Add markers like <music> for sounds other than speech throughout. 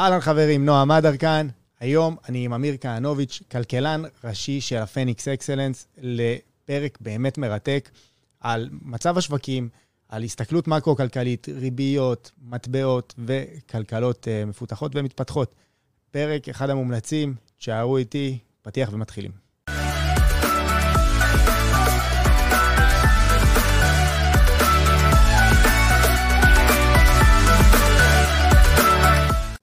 אהלן חברים, נועם אדר כאן. היום אני עם אמיר כהנוביץ', כלכלן ראשי של הפניקס אקסלנס, לפרק באמת מרתק על מצב השווקים, על הסתכלות מקרו-כלכלית, ריביות, מטבעות וכלכלות uh, מפותחות ומתפתחות. פרק אחד המומלצים, תשארו איתי, פתיח ומתחילים.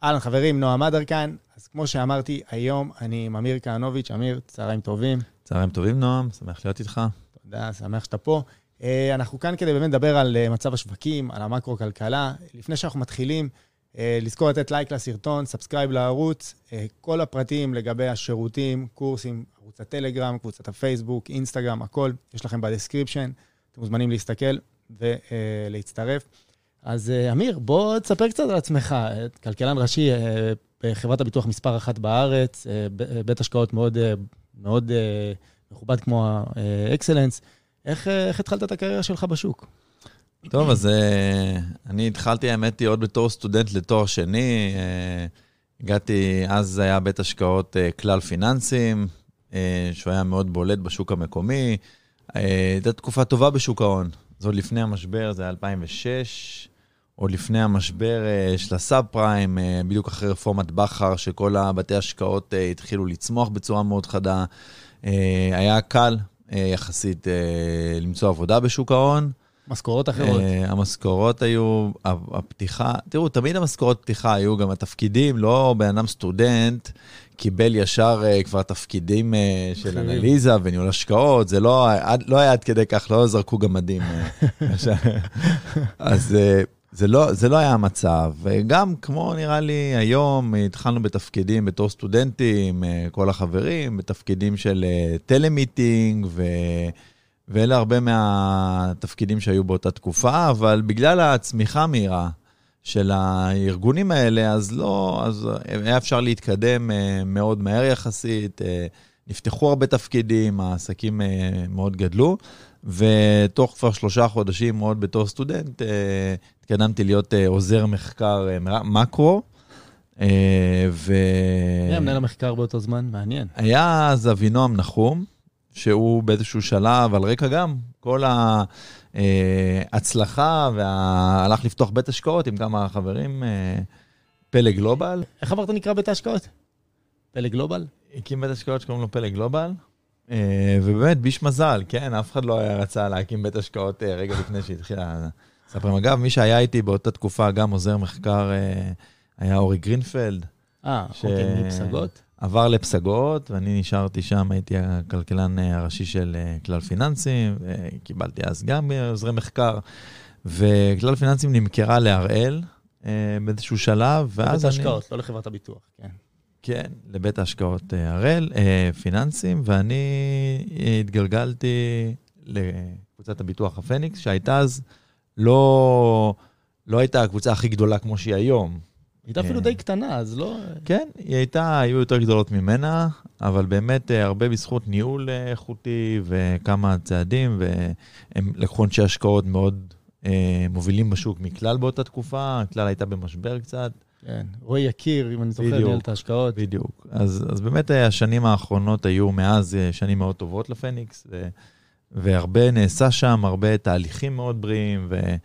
אהלן חברים, נועם כאן. אז כמו שאמרתי, היום אני עם אמיר כהנוביץ'. אמיר, צהריים טובים. צהריים טובים, נועם, שמח להיות איתך. תודה, שמח שאתה פה. אה, אנחנו כאן כדי באמת לדבר על אה, מצב השווקים, על המקרו-כלכלה. לפני שאנחנו מתחילים, אה, לזכור לתת לייק לסרטון, subscribe לערוץ. כל הפרטים לגבי השירותים, קורסים, ערוץ הטלגרם, קבוצת הפייסבוק, אינסטגרם, הכל, יש לכם ב description. אתם מוזמנים להסתכל ולהצטרף. אז אמיר, בוא תספר קצת על עצמך. כלכלן ראשי בחברת הביטוח מספר אחת בארץ, בית השקעות מאוד, מאוד מכובד כמו האקסלנס. איך, איך התחלת את הקריירה שלך בשוק? טוב, אז אני התחלתי, האמת היא, עוד בתור סטודנט לתואר שני. הגעתי, אז היה בית השקעות כלל פיננסים, שהוא היה מאוד בולט בשוק המקומי. הייתה תקופה טובה בשוק ההון. זה עוד לפני המשבר, זה היה 2006. עוד לפני המשבר של הסאב פריים, בדיוק אחרי רפורמת בכר, שכל הבתי השקעות התחילו לצמוח בצורה מאוד חדה. היה קל יחסית למצוא עבודה בשוק ההון. משכורות אחרות. המשכורות היו, הפתיחה, תראו, תמיד המשכורות פתיחה היו גם התפקידים, לא בן אדם סטודנט קיבל ישר כבר תפקידים של אנליזה וניהול השקעות, זה לא, לא היה עד כדי כך, לא זרקו גמדים. <laughs> אז זה לא, זה לא היה המצב. וגם, כמו נראה לי היום, התחלנו בתפקידים בתור סטודנטים, כל החברים, בתפקידים של טלמיטינג, ו... ואלה הרבה מהתפקידים שהיו באותה תקופה, אבל בגלל הצמיחה המהירה של הארגונים האלה, אז לא, אז היה אפשר להתקדם מאוד מהר יחסית, נפתחו הרבה תפקידים, העסקים מאוד גדלו, ותוך כבר שלושה חודשים, מאוד בתור סטודנט, התקדמתי להיות עוזר מחקר מקרו. ו... מי מנהל המחקר באותו זמן? מעניין. היה אז אבינועם נחום. שהוא באיזשהו שלב, על רקע גם, כל ההצלחה, והלך לפתוח בית השקעות עם כמה חברים, פלא גלובל. איך אמרת נקרא בית ההשקעות? פלא גלובל? הקים בית השקעות שקוראים לו פלא גלובל, ובאמת, ביש מזל, כן, אף אחד לא רצה להקים בית השקעות רגע לפני שהתחילה לספר. אגב, מי שהיה איתי באותה תקופה, גם עוזר מחקר, היה אורי גרינפלד. אה, אוקיי, מפסגות? עבר לפסגות, ואני נשארתי שם, הייתי הכלכלן הראשי של כלל פיננסים, וקיבלתי אז גם עוזרי מחקר, וכלל פיננסים נמכרה להראל באיזשהו שלב, ואז אני... לבית ההשקעות, לא לחברת הביטוח, כן. כן, לבית ההשקעות הראל, פיננסים, ואני התגלגלתי לקבוצת הביטוח הפניקס, שהייתה אז לא, לא הייתה הקבוצה הכי גדולה כמו שהיא היום. היא הייתה אפילו די קטנה, אז לא... כן, היא הייתה, היו יותר גדולות ממנה, אבל באמת הרבה בזכות ניהול איכותי וכמה צעדים, והם לקחו אנשי השקעות מאוד מובילים בשוק מכלל באותה תקופה, כלל הייתה במשבר קצת. כן, רועי יקיר, אם אני זוכר, ניהל את ההשקעות. בדיוק. אז, אז באמת השנים האחרונות היו מאז שנים מאוד טובות לפניקס, ו, והרבה נעשה שם, הרבה תהליכים מאוד בריאים, ו,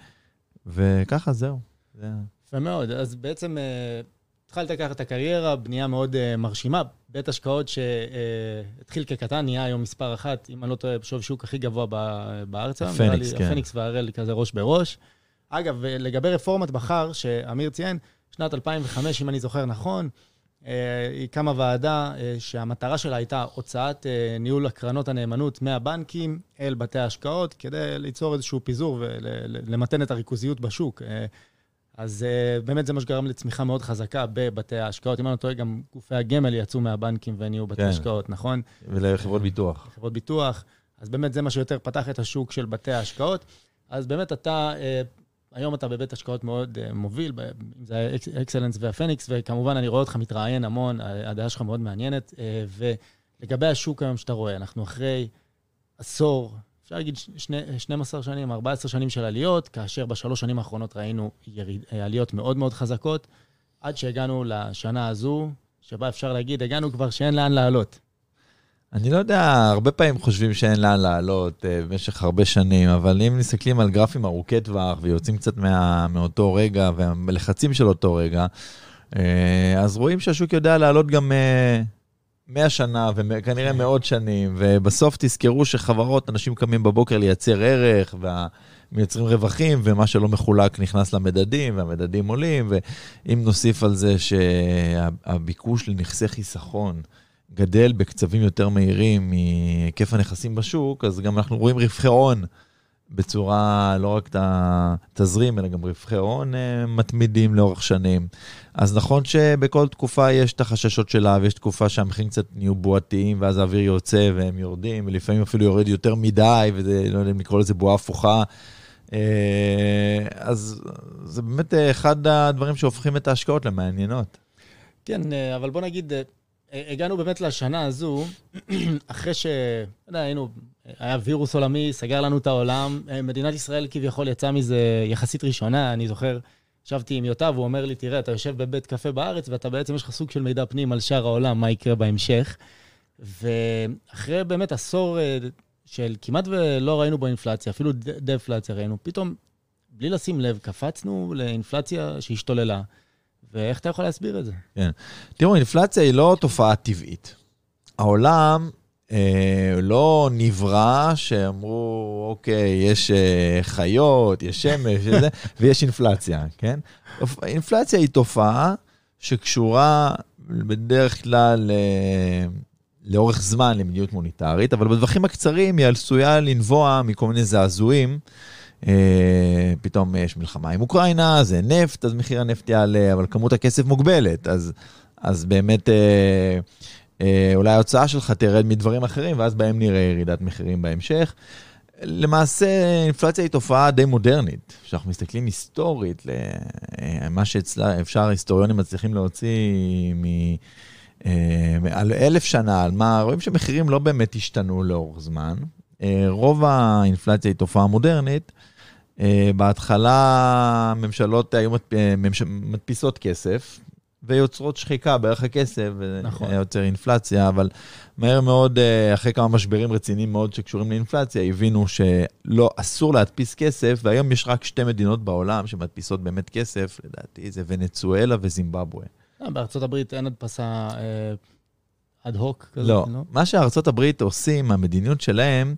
וככה זהו. זה... יפה מאוד. אז בעצם התחלת לקחת את הקריירה, בנייה מאוד מרשימה. בית השקעות שהתחיל כקטן, נהיה היום מספר אחת, אם אני לא טועה, בשווי שוק הכי גבוה בארץ. הפניקס, כן. הפניקס והראל כזה ראש בראש. אגב, לגבי רפורמת בכר, שאמיר ציין, שנת 2005, אם אני זוכר נכון, היא קמה ועדה שהמטרה שלה הייתה הוצאת ניהול הקרנות הנאמנות מהבנקים אל בתי ההשקעות, כדי ליצור איזשהו פיזור ולמתן את הריכוזיות בשוק. אז באמת זה מה שגרם לצמיחה מאוד חזקה בבתי ההשקעות. אם אני לא טועה, גם גופי הגמל יצאו מהבנקים ונהיו בתי השקעות, נכון? ולחברות ביטוח. חברות ביטוח. אז באמת זה מה שיותר פתח את השוק של בתי ההשקעות. אז באמת אתה, היום אתה בבית השקעות מאוד מוביל, אם זה האקסלנס והפניקס, וכמובן אני רואה אותך מתראיין המון, הדעה שלך מאוד מעניינת. ולגבי השוק היום שאתה רואה, אנחנו אחרי עשור, אפשר להגיד 12 שנים, 14 שנים של עליות, כאשר בשלוש שנים האחרונות ראינו יריד, עליות מאוד מאוד חזקות. עד שהגענו לשנה הזו, שבה אפשר להגיד, הגענו כבר שאין לאן לעלות. אני לא יודע, הרבה פעמים חושבים שאין לאן לעלות uh, במשך הרבה שנים, אבל אם מסתכלים על גרפים ארוכי טווח ויוצאים קצת מה, מאותו רגע והלחצים של אותו רגע, uh, אז רואים שהשוק יודע לעלות גם uh, 100 שנה וכנראה מאות שנים, ובסוף תזכרו שחברות, אנשים קמים בבוקר לייצר ערך, ומייצרים רווחים, ומה שלא מחולק נכנס למדדים, והמדדים עולים, ואם נוסיף על זה שהביקוש לנכסי חיסכון, גדל בקצבים יותר מהירים מהיקף הנכסים בשוק, אז גם אנחנו רואים רווחי הון בצורה, לא רק את התזרים, אלא גם רווחי הון אה, מתמידים לאורך שנים. אז נכון שבכל תקופה יש את החששות שלה, ויש תקופה שהמחירים קצת נהיו בועתיים, ואז האוויר יוצא והם יורדים, ולפעמים אפילו יורד יותר מדי, וזה, לא יודע אם לקרוא לזה בועה הפוכה. אה, אז זה באמת אחד הדברים שהופכים את ההשקעות למעניינות. כן, אה, אבל בוא נגיד, הגענו באמת לשנה הזו, <clears throat> אחרי ש... לא יודע, היינו, היה וירוס עולמי, סגר לנו את העולם. מדינת ישראל כביכול יצאה מזה יחסית ראשונה. אני זוכר, ישבתי עם יוטב, הוא אומר לי, תראה, אתה יושב בבית קפה בארץ, ואתה בעצם, יש לך סוג של מידע פנים על שאר העולם, מה יקרה בהמשך. ואחרי באמת עשור אה, של כמעט ולא ראינו בו אינפלציה, אפילו דפלציה ראינו, פתאום, בלי לשים לב, קפצנו לאינפלציה שהשתוללה. ואיך אתה יכול להסביר את זה? כן. תראו, אינפלציה היא לא תופעה טבעית. העולם אה, לא נברא שאמרו, אוקיי, יש אה, חיות, יש שמש, וזה, <laughs> ויש אינפלציה, כן? אינפלציה היא תופעה שקשורה בדרך כלל אה, לאורך זמן למדיניות מוניטרית, אבל בטווחים הקצרים היא עשויה לנבוע מכל מיני זעזועים. אה, פתאום יש מלחמה עם אוקראינה, זה נפט, אז מחיר הנפט יעלה, אבל כמות הכסף מוגבלת, אז, אז באמת אה, אה, אולי ההוצאה שלך תרד מדברים אחרים, ואז בהם נראה ירידת מחירים בהמשך. למעשה, אינפלציה היא תופעה די מודרנית. כשאנחנו מסתכלים היסטורית למה שאפשר, היסטוריונים מצליחים להוציא מ... על אלף שנה, על מה, רואים שמחירים לא באמת השתנו לאורך זמן. רוב האינפלציה היא תופעה מודרנית, אה, בהתחלה ממשלות היו מדפיסות כסף ויוצרות שחיקה בערך הכסף, נכון. והיה יוצר אינפלציה, אבל מהר מאוד, אה, אחרי כמה משברים רציניים מאוד שקשורים לאינפלציה, הבינו שלא, אסור להדפיס כסף, והיום יש רק שתי מדינות בעולם שמדפיסות באמת כסף, לדעתי זה ונצואלה וזימבבואה. אה, בארצות הברית אין הדפסה אד הוק כזאת, לא? לא, מה שארצות הברית עושים, המדיניות שלהם,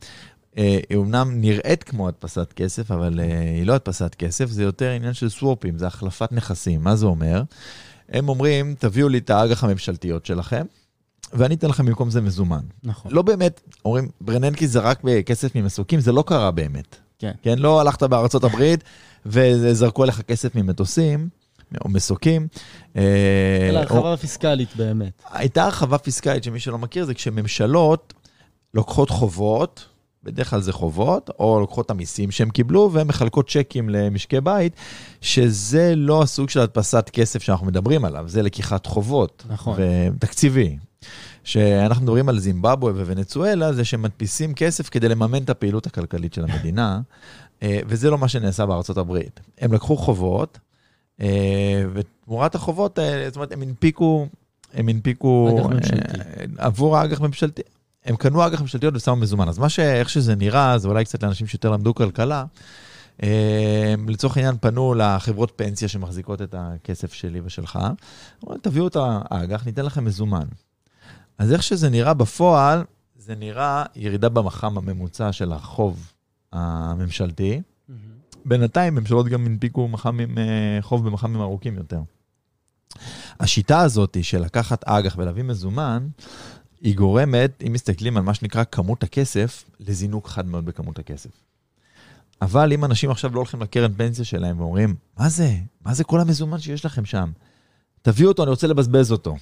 אה, היא אומנם נראית כמו הדפסת כסף, אבל אה, היא לא הדפסת כסף, זה יותר עניין של סוופים, זה החלפת נכסים. מה זה אומר? הם אומרים, תביאו לי את האג"ח הממשלתיות שלכם, ואני אתן לכם במקום זה מזומן. נכון. לא באמת, אומרים, ברננקי זה רק בכסף ממסוקים, זה לא קרה באמת. כן. כן, לא הלכת בארצות הברית <laughs> וזרקו עליך כסף ממטוסים. או מסוקים. אה, אלא הרחבה או... פיסקלית באמת. הייתה הרחבה פיסקלית, שמי שלא מכיר, זה כשממשלות לוקחות חובות, בדרך כלל זה חובות, או לוקחות את המיסים שהם קיבלו ומחלקות צ'קים למשקי בית, שזה לא הסוג של הדפסת כסף שאנחנו מדברים עליו, זה לקיחת חובות. נכון. ותקציבי. כשאנחנו מדברים על זימבבואה וונצואלה, זה שמדפיסים כסף כדי לממן את הפעילות הכלכלית של המדינה, אה, וזה לא מה שנעשה בארצות הברית. הם לקחו חובות, אה, ותמורת החובות האלה, זאת אומרת, הם הנפיקו... הם הנפיקו אה, עבור האג"ח ממשלתי, הם קנו אג"ח ממשלתיות ושמו מזומן. אז מה ש... איך שזה נראה, זה אולי קצת לאנשים שיותר למדו כלכלה. אה, לצורך העניין פנו לחברות פנסיה שמחזיקות את הכסף שלי ושלך, אמרו, תביאו את האג"ח, ניתן לכם מזומן. אז איך שזה נראה בפועל, זה נראה ירידה במח"מ הממוצע של החוב הממשלתי. Mm-hmm. בינתיים ממשלות גם הנפיקו מח"מים, אה, חוב במח"מים ארוכים יותר. השיטה הזאת של לקחת אג"ח ולהביא מזומן, היא גורמת, אם מסתכלים על מה שנקרא כמות הכסף, לזינוק חד מאוד בכמות הכסף. אבל אם אנשים עכשיו לא הולכים לקרן פנסיה שלהם ואומרים, מה זה? מה זה כל המזומן שיש לכם שם? תביאו אותו, אני רוצה לבזבז אותו.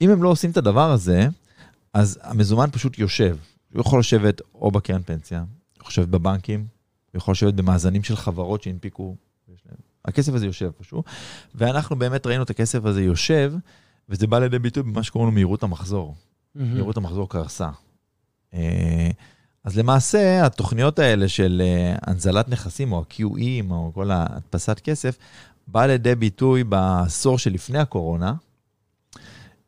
אם הם לא עושים את הדבר הזה, אז המזומן פשוט יושב. הוא יכול לשבת או בקרן פנסיה, הוא יכול לשבת בבנקים, הוא יכול לשבת במאזנים של חברות שהנפיקו. הכסף הזה יושב פשוט, ואנחנו באמת ראינו את הכסף הזה יושב, וזה בא לידי ביטוי במה שקוראים לו מהירות המחזור. מהירות המחזור קרסה. אה, אז למעשה, התוכניות האלה של אה, הנזלת נכסים, או ה-QEים, או כל ההדפסת כסף, בא לידי ביטוי בעשור שלפני הקורונה,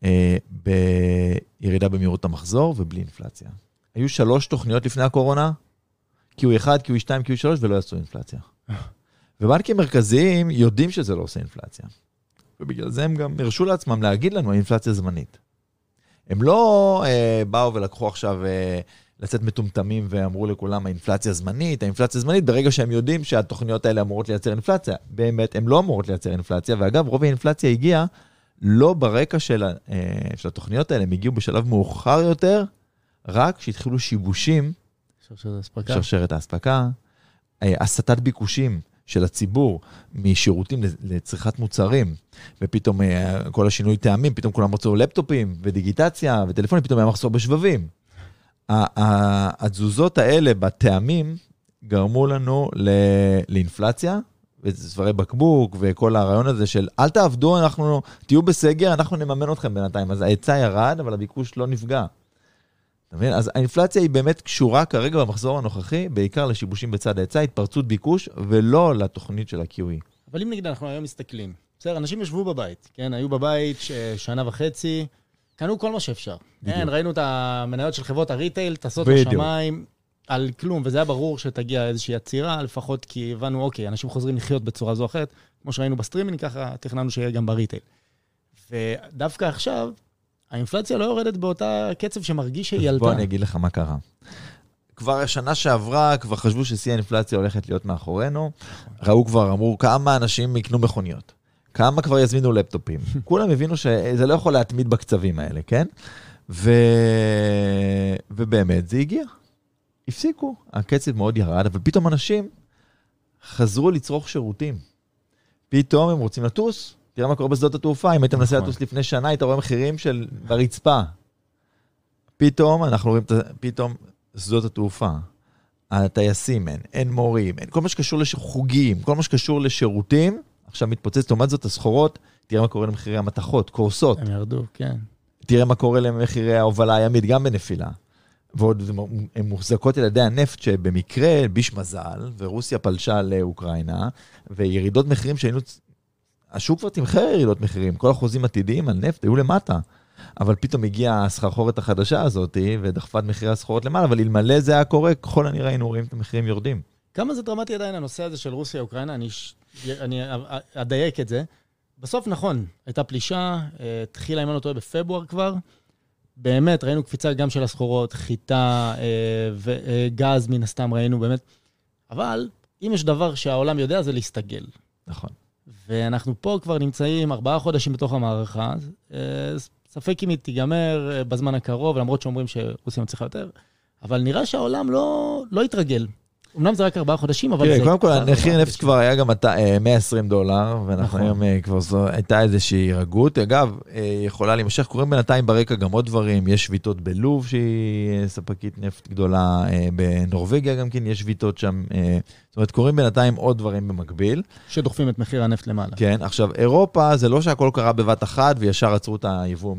אה, בירידה במהירות המחזור ובלי אינפלציה. היו שלוש תוכניות לפני הקורונה, Q1, Q2, Q3, ולא יעשו אינפלציה. <laughs> ובנקים מרכזיים יודעים שזה לא עושה אינפלציה. ובגלל זה הם גם הרשו לעצמם להגיד לנו, אינפלציה זמנית. הם לא אה, באו ולקחו עכשיו אה, לצאת מטומטמים ואמרו לכולם, האינפלציה זמנית, האינפלציה זמנית, ברגע שהם יודעים שהתוכניות האלה אמורות לייצר אינפלציה. באמת, הן לא אמורות לייצר אינפלציה, ואגב, רוב האינפלציה הגיעה לא ברקע של, אה, של התוכניות האלה, הם הגיעו בשלב מאוחר יותר, רק כשהתחילו שיבושים, שרשרת האספקה. שרשרת האספקה, אה, הסטת ביקושים של הציבור משירותים לצריכת מוצרים, ופתאום אה, כל השינוי טעמים, פתאום כולם רצו לפטופים ודיגיטציה וטלפונים, פתאום היה מחסור בשבבים. התזוזות האלה בטעמים גרמו לנו לאינפלציה, וצווארי בקבוק, וכל הרעיון הזה של אל תעבדו, אנחנו, תהיו בסגר, אנחנו נממן אתכם בינתיים. אז ההיצע ירד, אבל הביקוש לא נפגע. אתה מבין? אז האינפלציה היא באמת קשורה כרגע במחזור הנוכחי, בעיקר לשיבושים בצד ההיצע, התפרצות ביקוש, ולא לתוכנית של ה-QE. אבל אם נגיד אנחנו היום מסתכלים, בסדר, אנשים ישבו בבית, כן? היו בבית שנה וחצי, קנו כל מה שאפשר. בדיוק. כן, ראינו את המניות של חברות הריטייל, טסות לשמיים, על כלום, וזה היה ברור שתגיע איזושהי עצירה, לפחות כי הבנו, אוקיי, אנשים חוזרים לחיות בצורה זו או אחרת, כמו שראינו בסטרימינג, ככה תכננו שיהיה גם ב retail. ודווקא עכשיו, האינפלציה לא יורדת באותה קצב שמרגיש שהיא עלתה. בוא אני אגיד לך מה קרה. כבר השנה שעברה, כבר חשבו ששיא האינפלציה הולכת להיות מאחורינו. ראו כבר, אמרו, כמה אנשים יקנו מכוניות. כמה כבר יזמינו לפטופים. <laughs> כולם הבינו שזה לא יכול להתמיד בקצבים האלה, כן? ו... ובאמת, זה הגיע. הפסיקו, הקצב מאוד ירד, אבל פתאום אנשים חזרו לצרוך שירותים. פתאום הם רוצים לטוס, תראה מה קורה בשדות התעופה, אם היית מנסה נכון. לטוס לפני שנה, היית רואה מחירים של ברצפה. פתאום אנחנו רואים, פתאום שדות התעופה, הטייסים אין, אין מורים, אין כל מה שקשור לחוגים, כל מה שקשור לשירותים, עכשיו מתפוצץ. לעומת זאת, הסחורות, תראה מה קורה למחירי המתכות, קורסות. הם ירדו, כן. תראה מה קורה למחירי ההובלה הימית, גם בנפילה. ועוד הן מוחזקות על ידי הנפט שבמקרה, ביש מזל, ורוסיה פלשה לאוקראינה, וירידות מחירים שהיינו... השוק כבר תמחר ירידות מחירים, כל החוזים עתידיים על נפט היו למטה. אבל פתאום הגיעה הסחרחורת החדשה הזאת ודחפה את מחירי הסחורות למעלה, אבל אלמלא זה היה קורה, ככל הנראה היינו רואים את המחירים יורדים. כמה זה דרמטי עדיין הנושא הזה של רוסיה-אוקראינה? אני, אני אדייק את זה. בסוף נכון, הייתה פלישה, אה, התחילה, אם אני לא טועה, בפברואר כבר. באמת, ראינו קפיצה גם של הסחורות, חיטה אה, וגז, מן הסתם ראינו באמת. אבל אם יש דבר שהעולם יודע, זה להסתגל. נכון. ואנחנו פה כבר נמצאים ארבעה חודשים בתוך המערכה. אה, ספק אם היא תיגמר אה, בזמן הקרוב, למרות שאומרים שרוסיה מצליחה יותר, אבל נראה שהעולם לא, לא התרגל. אמנם זה רק ארבעה חודשים, אבל זה... קודם כל, מחיר נפט כבר היה גם 120 אה, דולר, ואנחנו נכון. היום אה, כבר זו, הייתה איזושהי הירגעות. אגב, אה, יכולה להימשך, קורים בינתיים ברקע גם עוד דברים, יש שביתות בלוב, שהיא ספקית נפט גדולה, בנורבגיה גם כן יש שביתות שם. זאת אומרת, קורים בינתיים עוד דברים במקביל. שדוחפים את מחיר הנפט למעלה. כן, עכשיו, אירופה, זה לא שהכל קרה בבת אחת, וישר עצרו את היבוא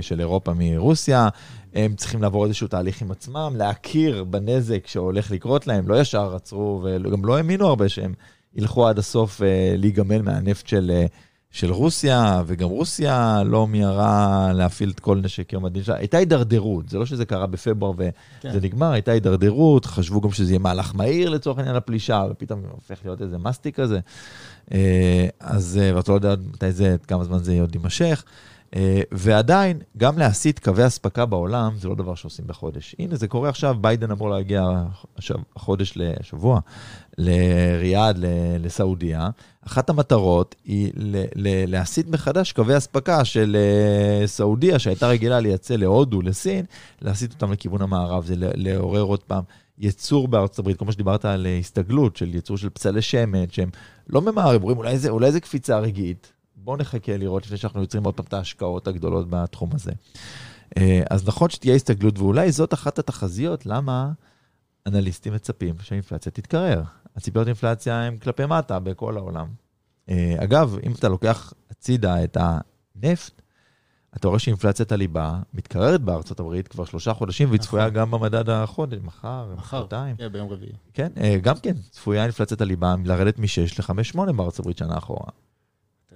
של אירופה מרוסיה. הם צריכים לעבור איזשהו תהליך עם עצמם, להכיר בנזק שהולך לקרות להם, לא ישר עצרו וגם לא האמינו הרבה שהם ילכו עד הסוף אה, להיגמל מהנפט של, אה, של רוסיה, וגם רוסיה לא מיהרה להפעיל את כל נשק יום הדין שלה. הייתה הידרדרות, זה לא שזה קרה בפברואר וזה כן. נגמר, הייתה הידרדרות, חשבו גם שזה יהיה מהלך מהיר לצורך העניין הפלישה, ופתאום הופך להיות איזה מסטיק כזה. אה, אז, ואתה לא יודע מתי זה, כמה זמן זה עוד יימשך. אה, ועדיין, גם להסיט קווי אספקה בעולם, זה לא דבר שעושים בחודש. הנה, זה קורה עכשיו, ביידן אמור להגיע החודש לשבוע לריאד, לסעודיה. אחת המטרות היא להסיט מחדש קווי אספקה של אה, סעודיה, שהייתה רגילה לייצא להודו, לסין, להסיט אותם לכיוון המערב, זה לעורר עוד פעם. ייצור בארצות הברית, כל מה שדיברת על הסתגלות של ייצור של פצלי שמן, שהם לא ממהרים, אומרים אולי זה, אולי זה קפיצה רגעית, בואו נחכה לראות לפני שאנחנו יוצרים עוד פעם את ההשקעות הגדולות בתחום הזה. אה, אז נכון שתהיה הסתגלות, ואולי זאת אחת התחזיות למה אנליסטים מצפים שהאינפלציה תתקרר. הציפיות אינפלציה הן כלפי מטה בכל העולם. אה, אגב, אם אתה לוקח הצידה את הנפט, אתה רואה שאינפלציית הליבה מתקררת בארצות הברית כבר שלושה חודשים, והיא צפויה נכון. גם במדד החודש, מחר, מחר, מחרתיים. כן, ביום רביעי. כן, אה, גם כן, צפויה אינפלציית הליבה לרדת מ-6 ל-5-8 בארצות הברית שנה אחורה.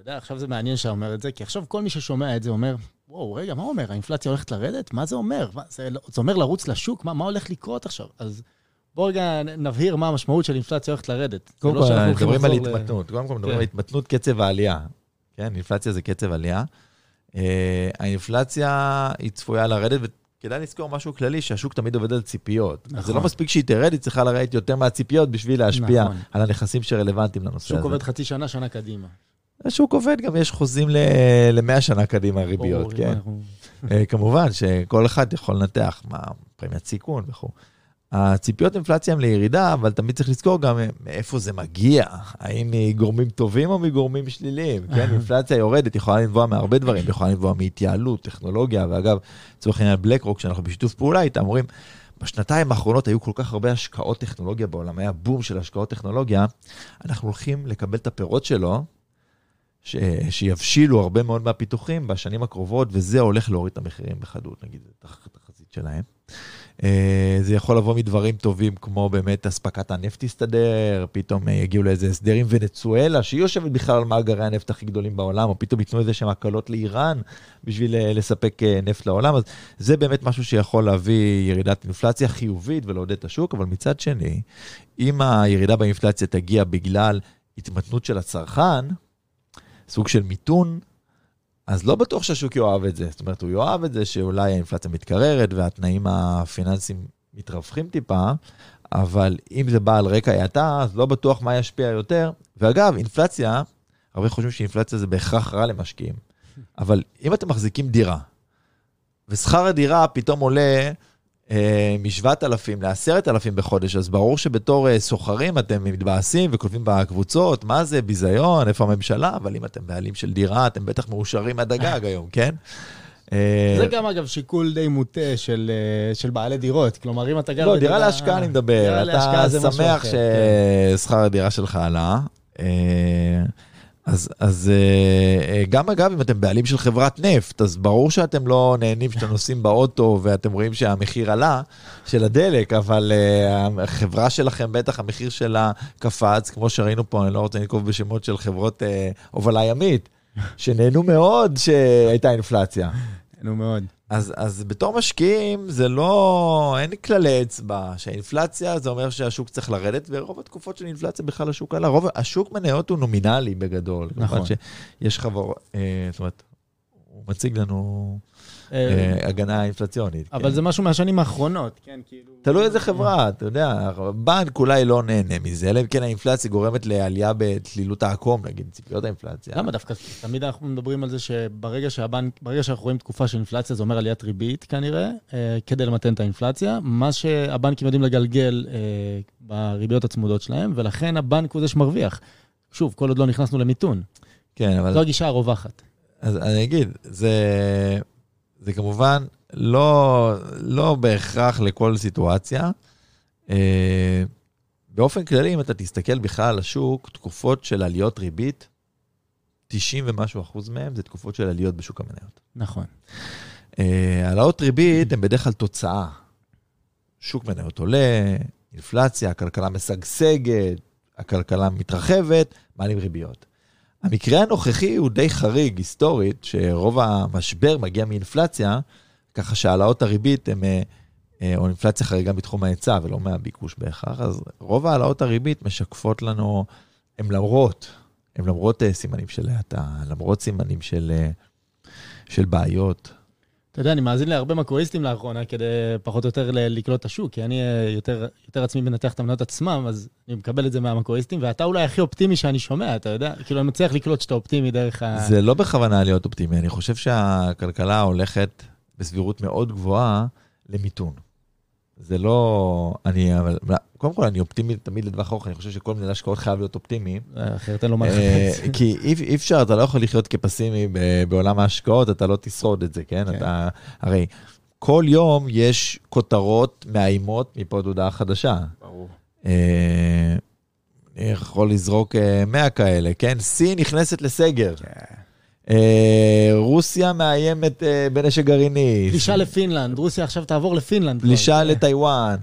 יודע, עכשיו זה מעניין שאתה אומר את זה, כי עכשיו כל מי ששומע את זה אומר, וואו, רגע, מה אומר? האינפלציה הולכת לרדת? מה זה אומר? מה, זה, זה אומר לרוץ לשוק? מה, מה הולך לקרות עכשיו? אז בוא רגע נבהיר מה המשמעות של אינפלציה הולכת לרדת. קודם לא כל, הולכים מדברים על התמתנות. קודם כל, מדברים כן. על התמתנות קצב העלייה. כן, אינפלציה זה קצב עלייה. אה, האינפלציה היא צפויה לרדת, וכדאי לזכור משהו כללי, שהשוק תמיד עובד על ציפיות. אז זה נכון. לא מספיק שהיא תרד, היא צריכה לרדת יותר מהציפיות בשביל להשפיע נכון. על הנכסים שרלוונטיים לנושא שוק הזה. עובד חצי שנה, שנה קדימה. השוק עובד, גם יש חוזים ל-100 שנה קדימה ריביות, כן. אה, כמובן שכל אחד יכול לנתח מה פרמיית סיכון וכו'. הציפיות אינפלציה הן לירידה, אבל תמיד צריך לזכור גם אה, מאיפה זה מגיע. האם מגורמים טובים או מגורמים שליליים? כן, <laughs> אינפלציה יורדת, יכולה לנבוע מהרבה דברים, יכולה לנבוע מהתייעלות, טכנולוגיה, ואגב, לצורך העניין בלק רוק, שאנחנו בשיתוף פעולה איתם, אומרים, בשנתיים האחרונות היו כל כך הרבה השקעות טכנולוגיה בעולם, היה בום של השקעות טכנולוגיה, אנחנו הולכים לקבל את הפירות שלו, ש... שיבשילו הרבה מאוד מהפיתוחים בשנים הקרובות, וזה הולך להוריד את המחירים בחדות, נגיד, את התחזית שלהם. אה, זה יכול לבוא מדברים טובים, כמו באמת אספקת הנפט תסתדר, פתאום אה, יגיעו לאיזה הסדר עם ונצואלה, שהיא יושבת בכלל על מאגרי הנפט הכי גדולים בעולם, או פתאום ייתנו איזה שהם הקלות לאיראן בשביל אה, לספק נפט לעולם. אז זה באמת משהו שיכול להביא ירידת אינפלציה חיובית ולעודד את השוק, אבל מצד שני, אם הירידה באינפלציה תגיע בגלל התמתנות של הצרכן, סוג של מיתון, אז לא בטוח שהשוק יאהב את זה. זאת אומרת, הוא יאהב את זה שאולי האינפלציה מתקררת והתנאים הפיננסיים מתרווחים טיפה, אבל אם זה בא על רקע האטה, אז לא בטוח מה ישפיע יותר. ואגב, אינפלציה, הרבה חושבים שאינפלציה זה בהכרח רע למשקיעים, אבל אם אתם מחזיקים דירה, ושכר הדירה פתאום עולה מ-7,000 ל-10,000 בחודש, אז ברור שבתור אה, סוחרים אתם מתבאסים וכותבים בקבוצות, מה זה, ביזיון, איפה הממשלה, אבל אם אתם בעלים של דירה, אתם בטח מאושרים עד הגג היום, כן? אה, זה גם, אגב, שיקול די מוטה של, אה, של בעלי דירות. כלומר, אם אתה גר... לא, דירה להשקעה אני מדבר. אתה שמח אחר, כן. ששכר הדירה שלך עלה. אז, אז אה, אה, גם אגב, אם אתם בעלים של חברת נפט, אז ברור שאתם לא נהנים שאתם נוסעים באוטו ואתם רואים שהמחיר עלה של הדלק, אבל אה, החברה שלכם, בטח המחיר שלה קפץ, כמו שראינו פה, אני לא רוצה לנקוב בשמות של חברות הובלה ימית, שנהנו מאוד שהייתה אינפלציה. נו מאוד. אז, אז בתור משקיעים, זה לא, אין לי כללי אצבע, שהאינפלציה זה אומר שהשוק צריך לרדת, ורוב התקופות של אינפלציה בכלל השוק עלה. רוב, השוק מניות הוא נומינלי בגדול. נכון. שיש חברות, אה, זאת אומרת, הוא מציג לנו הגנה אינפלציונית. אבל כן. זה משהו מהשנים האחרונות, כן, כאילו... תלוי איזה חברה, אתה יודע, בנק אולי לא נהנה מזה, אלא אם כן האינפלציה גורמת לעלייה בתלילות העקום, נגיד, ציפיות האינפלציה. למה דווקא? תמיד אנחנו מדברים על זה שברגע שהבנק, ברגע שאנחנו רואים תקופה של אינפלציה, זה אומר עליית ריבית כנראה, אה, כדי למתן את האינפלציה. מה שהבנקים יודעים לגלגל אה, בריביות הצמודות שלהם, ולכן הבנק הוא זה שמרוויח. שוב, כל עוד לא נכנסנו למיתון. כן, אבל... זו הגישה הרווחת. אז אני אגיד, זה, זה כמובן לא, לא בהכרח לכל סיטואציה. אה, באופן כללי, אם אתה תסתכל בכלל על השוק, תקופות של עליות ריבית, 90 ומשהו אחוז מהם זה תקופות של עליות בשוק המניות. נכון. אה, העלאות ריבית הן בדרך כלל תוצאה. שוק מניות עולה, אינפלציה, הכלכלה משגשגת, הכלכלה מתרחבת, מעלים ריביות. המקרה הנוכחי הוא די חריג היסטורית, שרוב המשבר מגיע מאינפלציה, ככה שהעלאות הריבית הן, אה, אה, או אינפלציה חריגה בתחום ההיצע ולא מהביקוש בהכרח, אז רוב העלאות הריבית משקפות לנו, הן למרות, הן למרות אה, סימנים של האטה, למרות סימנים של, של בעיות. אתה יודע, אני מאזין להרבה מקרואיסטים לאחרונה כדי פחות או יותר לקלוט את השוק, כי אני אה, יותר, יותר עצמי מנתח את המניות עצמם, אז אני מקבל את זה מהמקרואיסטים, ואתה אולי הכי אופטימי שאני שומע, אתה יודע? כאילו, אני מצליח לקלוט שאתה אופטימי דרך ה... זה לא בכוונה להיות אופטימי, אני חושב שהכלכלה הולכת בסבירות מאוד גבוהה למיתון. זה לא... אני... אבל... קודם כל, אני אופטימי תמיד לטווח ארוך, אני חושב שכל מנהל השקעות חייב להיות אופטימי. אה, אחרת אין לו מה אה, לחפש. <laughs> כי אי אי אפשר, אתה לא יכול לחיות כפסימי בעולם ההשקעות, אתה לא תשרוד את זה, כן? כן. אתה... הרי כל יום יש כותרות מאיימות מפה עד הודעה חדשה. ברור. אה, אני יכול לזרוק אה, 100 כאלה, כן? סין נכנסת לסגר. אה, רוסיה מאיימת אה, בנשק גרעיני. פלישה לפינלנד, רוסיה עכשיו תעבור לפינלנד. פלישה לטיוואן.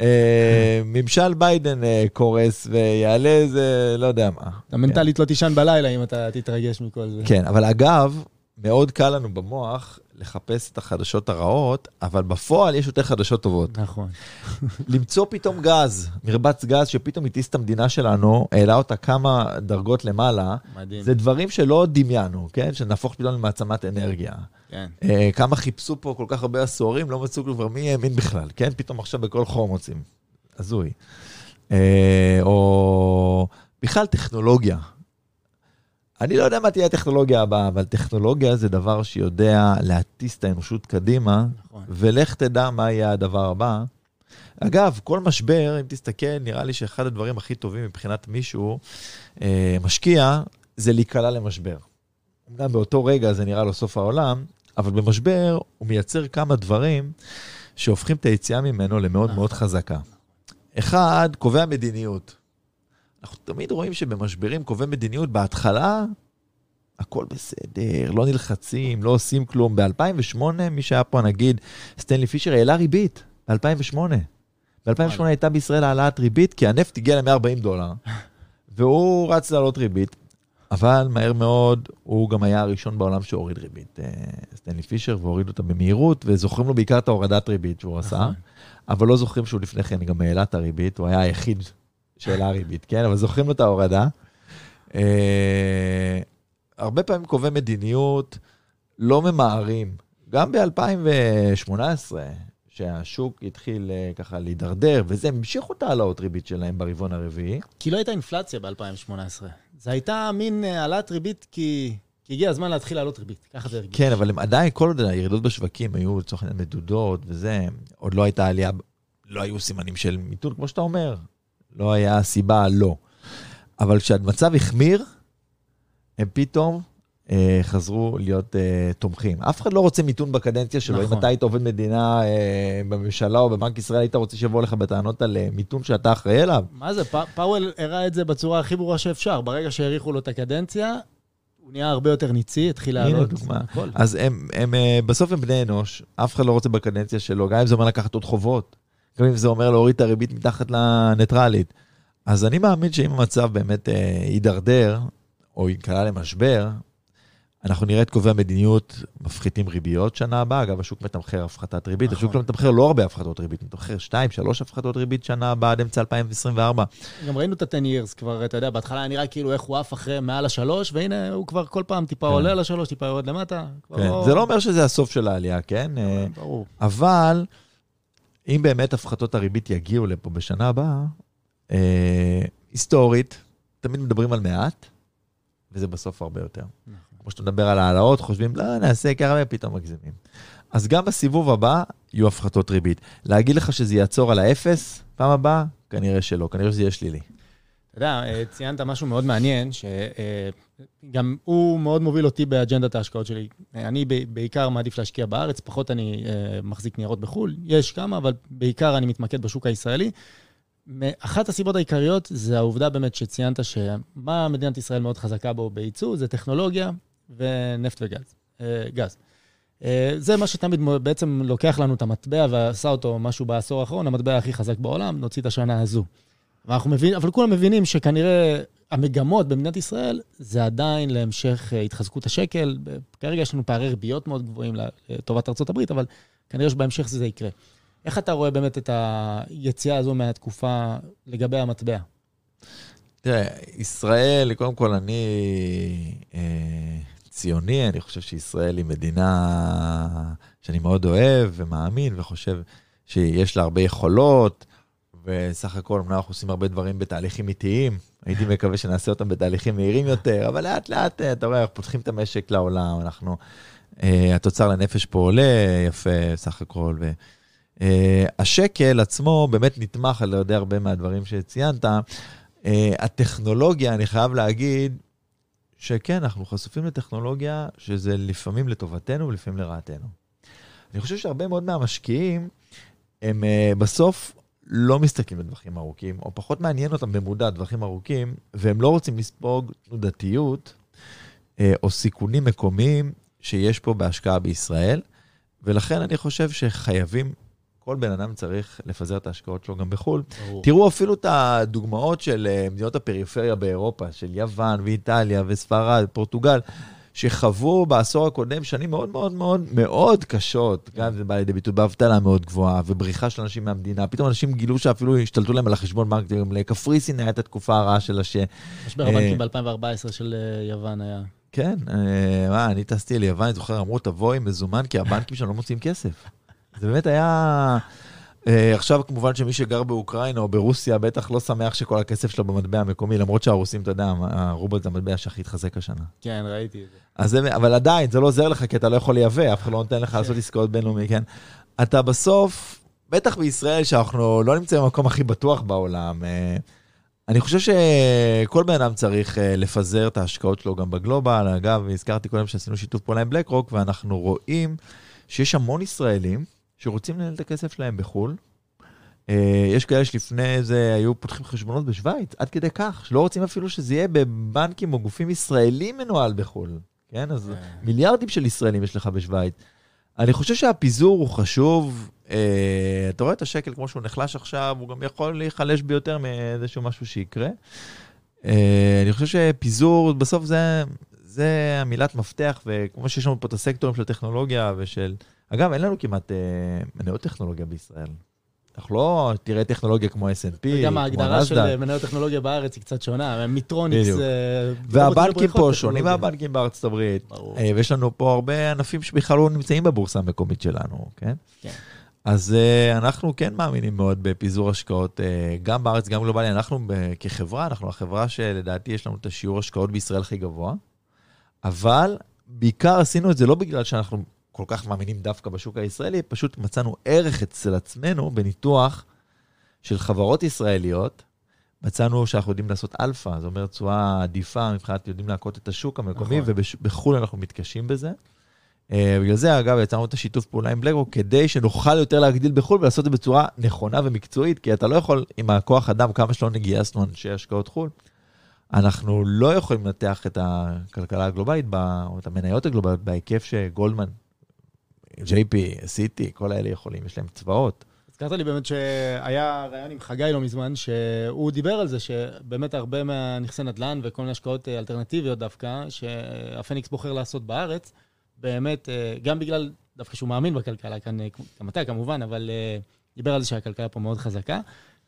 אה, ממשל ביידן אה, קורס ויעלה איזה, לא יודע מה. אתה מנטלית לא תישן בלילה אם אתה תתרגש מכל זה. כן, אבל אגב, מאוד קל לנו במוח לחפש את החדשות הרעות, אבל בפועל יש יותר חדשות טובות. נכון. <laughs> למצוא פתאום גז, מרבץ גז שפתאום הטיס את המדינה שלנו, העלה אותה כמה דרגות למעלה, מדהים. זה דברים שלא דמיינו, כן? שנהפוך פתאום למעצמת אנרגיה. כן. אה, כמה חיפשו פה כל כך הרבה עשורים, לא מצאו כבר מי האמין בכלל, כן? פתאום עכשיו בכל חור מוצאים. הזוי. אה, או בכלל טכנולוגיה. אני לא יודע מה תהיה הטכנולוגיה הבאה, אבל טכנולוגיה זה דבר שיודע להטיס את האנושות קדימה, נכון. ולך תדע מה יהיה הדבר הבא. אגב, כל משבר, אם תסתכל, נראה לי שאחד הדברים הכי טובים מבחינת מישהו אה, משקיע, זה להיקלע למשבר. אמנם באותו רגע זה נראה לו סוף העולם, אבל במשבר הוא מייצר כמה דברים שהופכים את היציאה ממנו למאוד מאוד חזקה. אחד, קובע מדיניות. אנחנו תמיד רואים שבמשברים קובעי מדיניות, בהתחלה הכל בסדר, לא נלחצים, לא עושים כלום. ב-2008, מי שהיה פה, נגיד, סטנלי פישר העלה ריבית, ב-2008. ב-2008 הייתה בישראל העלאת ריבית, כי הנפט הגיע ל-140 דולר, <laughs> והוא רץ לעלות ריבית, אבל מהר מאוד הוא גם היה הראשון בעולם שהוריד ריבית, אה, סטנלי פישר, והוריד אותה במהירות, וזוכרים לו בעיקר את ההורדת ריבית שהוא עשה, נכון. אבל לא זוכרים שהוא לפני כן גם העלה את הריבית, הוא היה היחיד שהעלה ריבית, כן? אבל זוכרים לו את ההורדה. אה, הרבה פעמים קובעי מדיניות לא ממהרים. גם ב-2018, שהשוק התחיל אה, ככה להידרדר, וזה, המשיכו את העלאות ריבית שלהם ברבעון הרביעי. כי לא הייתה אינפלציה ב-2018. זה הייתה מין אה, העלאת ריבית כי כי הגיע הזמן להתחיל להעלות ריבית. ככה זה הרגיש. כן, אבל הם עדיין, כל עוד הירידות בשווקים היו לצורך העניין מדודות וזה, עוד לא הייתה עלייה, לא היו סימנים של מיתון, כמו שאתה אומר. לא היה סיבה לא. אבל כשהמצב החמיר, הם פתאום אה, חזרו להיות אה, תומכים. אף אחד לא רוצה מיתון בקדנציה שלו. נכון. אם אתה היית עובד מדינה אה, בממשלה או בבנק ישראל, היית רוצה שיבוא לך בטענות על אה, מיתון שאתה אחראי אליו? מה זה, פ- פאוול הראה את זה בצורה הכי ברורה שאפשר. ברגע שהאריכו לו את הקדנציה, הוא נהיה הרבה יותר ניצי, התחיל הנה לעלות. דוגמה. הכל. אז הם, הם, אה, בסוף הם בני אנוש, אף אחד לא רוצה בקדנציה שלו, גם אם זה אומר לקחת עוד חובות, אם זה אומר להוריד את הריבית מתחת לניטרלית. אז אני מאמין שאם המצב באמת אה, יידרדר, או ייקלע למשבר, אנחנו נראה את קובעי המדיניות מפחיתים ריביות שנה הבאה. אגב, השוק מתמחר הפחתת ריבית. נכון. השוק לא מתמחר לא הרבה הפחתות ריבית, מתמחר 2, 3 הפחתות ריבית שנה הבאה עד אמצע 2024. גם ראינו את ה-10 years כבר, אתה יודע, בהתחלה נראה כאילו איך הוא עף אחרי מעל השלוש, והנה הוא כבר כל פעם טיפה כן. עולה על השלוש, טיפה יורד למטה. כן. זה לא אומר שזה הסוף של העלייה, כן? אה, ברור. אבל אם באמת הפחתות הריבית יגיעו לפה בשנה הבאה, אה, היסטורית, תמיד מדברים על מעט, וזה בסוף הרבה יותר. כמו שאתה מדבר על העלאות, חושבים, לא, נעשה ככה, ופתאום מגזימים. אז גם בסיבוב הבא יהיו הפחתות ריבית. להגיד לך שזה יעצור על האפס פעם הבאה? כנראה שלא, כנראה שזה יהיה שלילי. אתה יודע, אה, ציינת משהו מאוד מעניין, שגם הוא מאוד מוביל אותי באג'נדת ההשקעות שלי. אה, אני בעיקר מעדיף להשקיע בארץ, פחות אני אה, מחזיק ניירות בחו"ל. יש כמה, אבל בעיקר אני מתמקד בשוק הישראלי. אחת הסיבות העיקריות זה העובדה באמת שציינת שמה מדינת ישראל מאוד חזקה בו בייצוא, זה טכנולוגיה ונפט וגז. אה, גז. אה, זה מה שתמיד בעצם לוקח לנו את המטבע ועשה אותו משהו בעשור האחרון, המטבע הכי חזק בעולם, נוציא את השנה הזו. ואנחנו מבינים, אבל כולם מבינים שכנראה המגמות במדינת ישראל זה עדיין להמשך אה, התחזקות השקל. כרגע יש לנו פערי ריביות מאוד גבוהים לטובת ארה"ב, אבל כנראה שבהמשך זה יקרה. איך אתה רואה באמת את היציאה הזו מהתקופה לגבי המטבע? תראה, ישראל, קודם כל, אני אה, ציוני, אני חושב שישראל היא מדינה שאני מאוד אוהב ומאמין, וחושב שיש לה הרבה יכולות, וסך הכל, אמנם אנחנו עושים הרבה דברים בתהליכים איטיים, הייתי מקווה שנעשה אותם בתהליכים מהירים יותר, אבל לאט לאט, אה, אתה רואה, אנחנו פותחים את המשק לעולם, אנחנו, אה, התוצר לנפש פה עולה יפה, סך הכל, ו... Uh, השקל עצמו באמת נתמך על ידי הרבה מהדברים שציינת. Uh, הטכנולוגיה, אני חייב להגיד שכן, אנחנו חשופים לטכנולוגיה שזה לפעמים לטובתנו ולפעמים לרעתנו. אני חושב שהרבה מאוד מהמשקיעים, הם uh, בסוף לא מסתכלים לטווחים ארוכים, או פחות מעניין אותם במודע טווחים ארוכים, והם לא רוצים לספוג תנודתיות אה, או סיכונים מקומיים שיש פה בהשקעה בישראל, ולכן אני חושב שחייבים, כל בן אדם צריך לפזר את ההשקעות שלו גם בחו"ל. ברור. תראו אפילו את הדוגמאות של אה, מדינות הפריפריה באירופה, של יוון ואיטליה וספרד, פורטוגל, שחוו בעשור הקודם שנים מאוד מאוד מאוד מאוד קשות, גם זה בא לידי ביטוי באבטלה מאוד גבוהה ובריחה של אנשים מהמדינה. פתאום אנשים גילו שאפילו השתלטו להם על החשבון בנק, לקפריסין הייתה את התקופה הרעה של הש... משבר אה, הבנקים ב-2014 של אה, יוון היה. כן, אה, מה, אני טסתי ליוון, אני זוכר, אמרו, תבוא עם מזומן, כי הבנקים שם לא מוציאים כסף. זה באמת היה... אה, עכשיו, כמובן שמי שגר באוקראינה או ברוסיה, בטח לא שמח שכל הכסף שלו במטבע המקומי, למרות שהרוסים, אתה יודע, הרובל זה המטבע שהכי התחזק השנה. כן, ראיתי את זה. זה, אבל עדיין, זה לא עוזר לך, כי אתה לא יכול לייבא, אף אחד לא נותן לך לעשות עסקאות בינלאומי, כן? אתה בסוף, בטח בישראל, שאנחנו לא נמצאים במקום הכי בטוח בעולם, אה, אני חושב שכל בן אדם צריך אה, לפזר את ההשקעות שלו גם בגלובל. אגב, הזכרתי קודם שעשינו שיתוף פעולה עם בלק רוק, ואנחנו רואים שיש המון ישראלים שרוצים לנהל את הכסף שלהם בחו"ל. אה, יש כאלה שלפני זה היו פותחים חשבונות בשוויץ, עד כדי כך, שלא רוצים אפילו שזה יהיה בבנקים או גופים ישראלים מנוהל בחו"ל. כן, אז מיליארדים של ישראלים יש לך בשוויץ. אני חושב שהפיזור הוא חשוב. אה, אתה רואה את השקל כמו שהוא נחלש עכשיו, הוא גם יכול להיחלש ביותר מאיזשהו משהו שיקרה. אה, אני חושב שפיזור, בסוף זה, זה המילת מפתח, וכמו שיש לנו פה את הסקטורים של הטכנולוגיה ושל... אגב, אין לנו כמעט אה, מניות טכנולוגיה בישראל. אנחנו לא תראה טכנולוגיה כמו S&P, גם כמו ההגדרה של נסדק. מניות טכנולוגיה בארץ היא קצת שונה, מיטרוניקס... בדיוק. אה, והבנקים פה שונים. מהבנקים בארצות הברית. ברור. אה, ויש לנו פה הרבה ענפים שבכלל לא נמצאים בבורסה המקומית שלנו, כן? כן. אז אנחנו כן מאמינים מאוד בפיזור השקעות, גם בארץ, גם גלובלי. אנחנו כחברה, אנחנו החברה שלדעתי יש לנו את השיעור השקעות בישראל הכי גבוה, אבל בעיקר עשינו את זה לא בגלל שאנחנו כל כך מאמינים דווקא בשוק הישראלי, פשוט מצאנו ערך אצל עצמנו בניתוח של חברות ישראליות. מצאנו שאנחנו יודעים לעשות אלפא, זאת אומרת תשואה עדיפה מבחינת יודעים להכות את השוק המקומי, נכון. ובחו"ל אנחנו מתקשים בזה. Uh, בגלל זה, אגב, יצרנו את השיתוף פעולה עם בלקרוק, כדי שנוכל יותר להגדיל בחו"ל ולעשות את זה בצורה נכונה ומקצועית, כי אתה לא יכול, עם הכוח אדם, כמה שלא גייסנו אנשי השקעות חו"ל, אנחנו לא יכולים לנתח את הכלכלה הגלובלית, או את המניות הגלובליות, בהיקף שגולדמן, JP, סיטי, כל האלה יכולים, יש להם צבאות. הזכרת לי באמת שהיה ראיון עם חגי לא מזמן, שהוא דיבר על זה שבאמת הרבה מהנכסי נדל"ן וכל מיני השקעות אה, אלטרנטיביות דווקא, שהפניקס בוחר לעשות בארץ, באמת, אה, גם בגלל, דווקא שהוא מאמין בכלכלה, כאן, אה, גם אתה כמובן, אבל דיבר על זה שהכלכלה פה מאוד חזקה,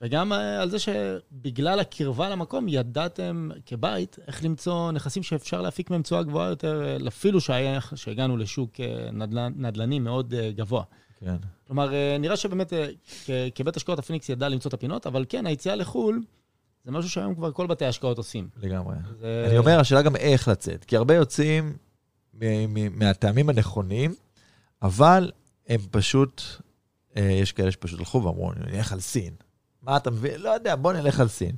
וגם אה, על זה שבגלל הקרבה למקום, ידעתם כבית איך למצוא נכסים שאפשר להפיק מהם תשואה גבוהה יותר, אה, אפילו שהיה- שהגענו לשוק אה, נדל"ן, נדל"ני מאוד גבוה. כן. כלומר, אה, נראה שבאמת כ- כבית השקעות הפיניקס ידע למצוא את הפינות, אבל כן, היציאה לחו"ל זה משהו שהיום כבר כל בתי ההשקעות עושים. לגמרי. זה- אני אומר, השאלה גם איך לצאת, כי הרבה יוצאים מ- מ- מהטעמים הנכונים, אבל הם פשוט, יש כאלה שפשוט הלכו ואמרו, נלך על סין. מה אתה מבין? לא יודע, בוא נלך על סין.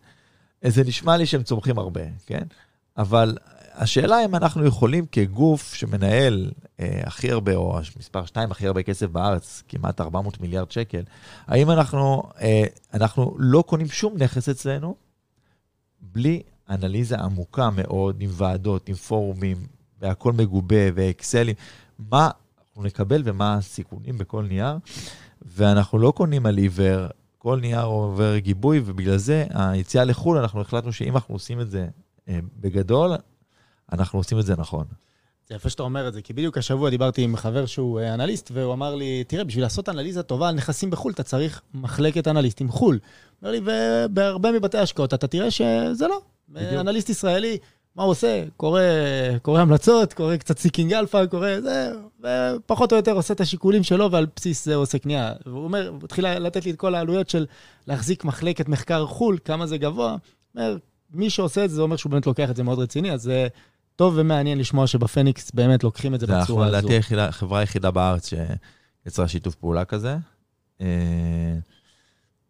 זה נשמע לי שהם צומחים הרבה, כן? אבל השאלה אם אנחנו יכולים כגוף שמנהל אה, הכי הרבה, או מספר 2 הכי הרבה כסף בארץ, כמעט 400 מיליארד שקל, האם אנחנו, אה, אנחנו לא קונים שום נכס אצלנו בלי אנליזה עמוקה מאוד, עם ועדות, עם פורומים, והכל מגובה, ואקסלים, מה אנחנו נקבל ומה הסיכונים בכל נייר, ואנחנו לא קונים על עיוור, כל נייר עובר גיבוי, ובגלל זה היציאה לחו"ל, אנחנו החלטנו שאם אנחנו עושים את זה אה, בגדול, אנחנו עושים את זה נכון. זה יפה שאתה אומר את זה, כי בדיוק השבוע דיברתי עם חבר שהוא אה, אנליסט, והוא אמר לי, תראה, בשביל לעשות אנליזה טובה על נכסים בחו"ל, אתה צריך מחלקת אנליסטים חו"ל. אומר לי, ובהרבה מבתי ההשקעות אתה תראה שזה לא. בדיוק. אנליסט ישראלי, מה הוא עושה? קורא, קורא המלצות, קורא קצת Seeking Alpha, קורא זה, ופחות או יותר עושה את השיקולים שלו, ועל בסיס זה עושה קנייה. והוא אומר, הוא התחיל לתת לי את כל העלויות של להחזיק מחלקת מחקר חו"ל, כמה זה גבוה. אומר, מי שעושה את זה, זה אומר שהוא באמת לוקח את זה מאוד רציני, אז זה טוב ומעניין לשמוע שבפניקס באמת לוקחים את זה זה בצורה הזו. לדעתי היחידה- החברה היחידה בארץ שיצרה שיתוף פעולה כזה.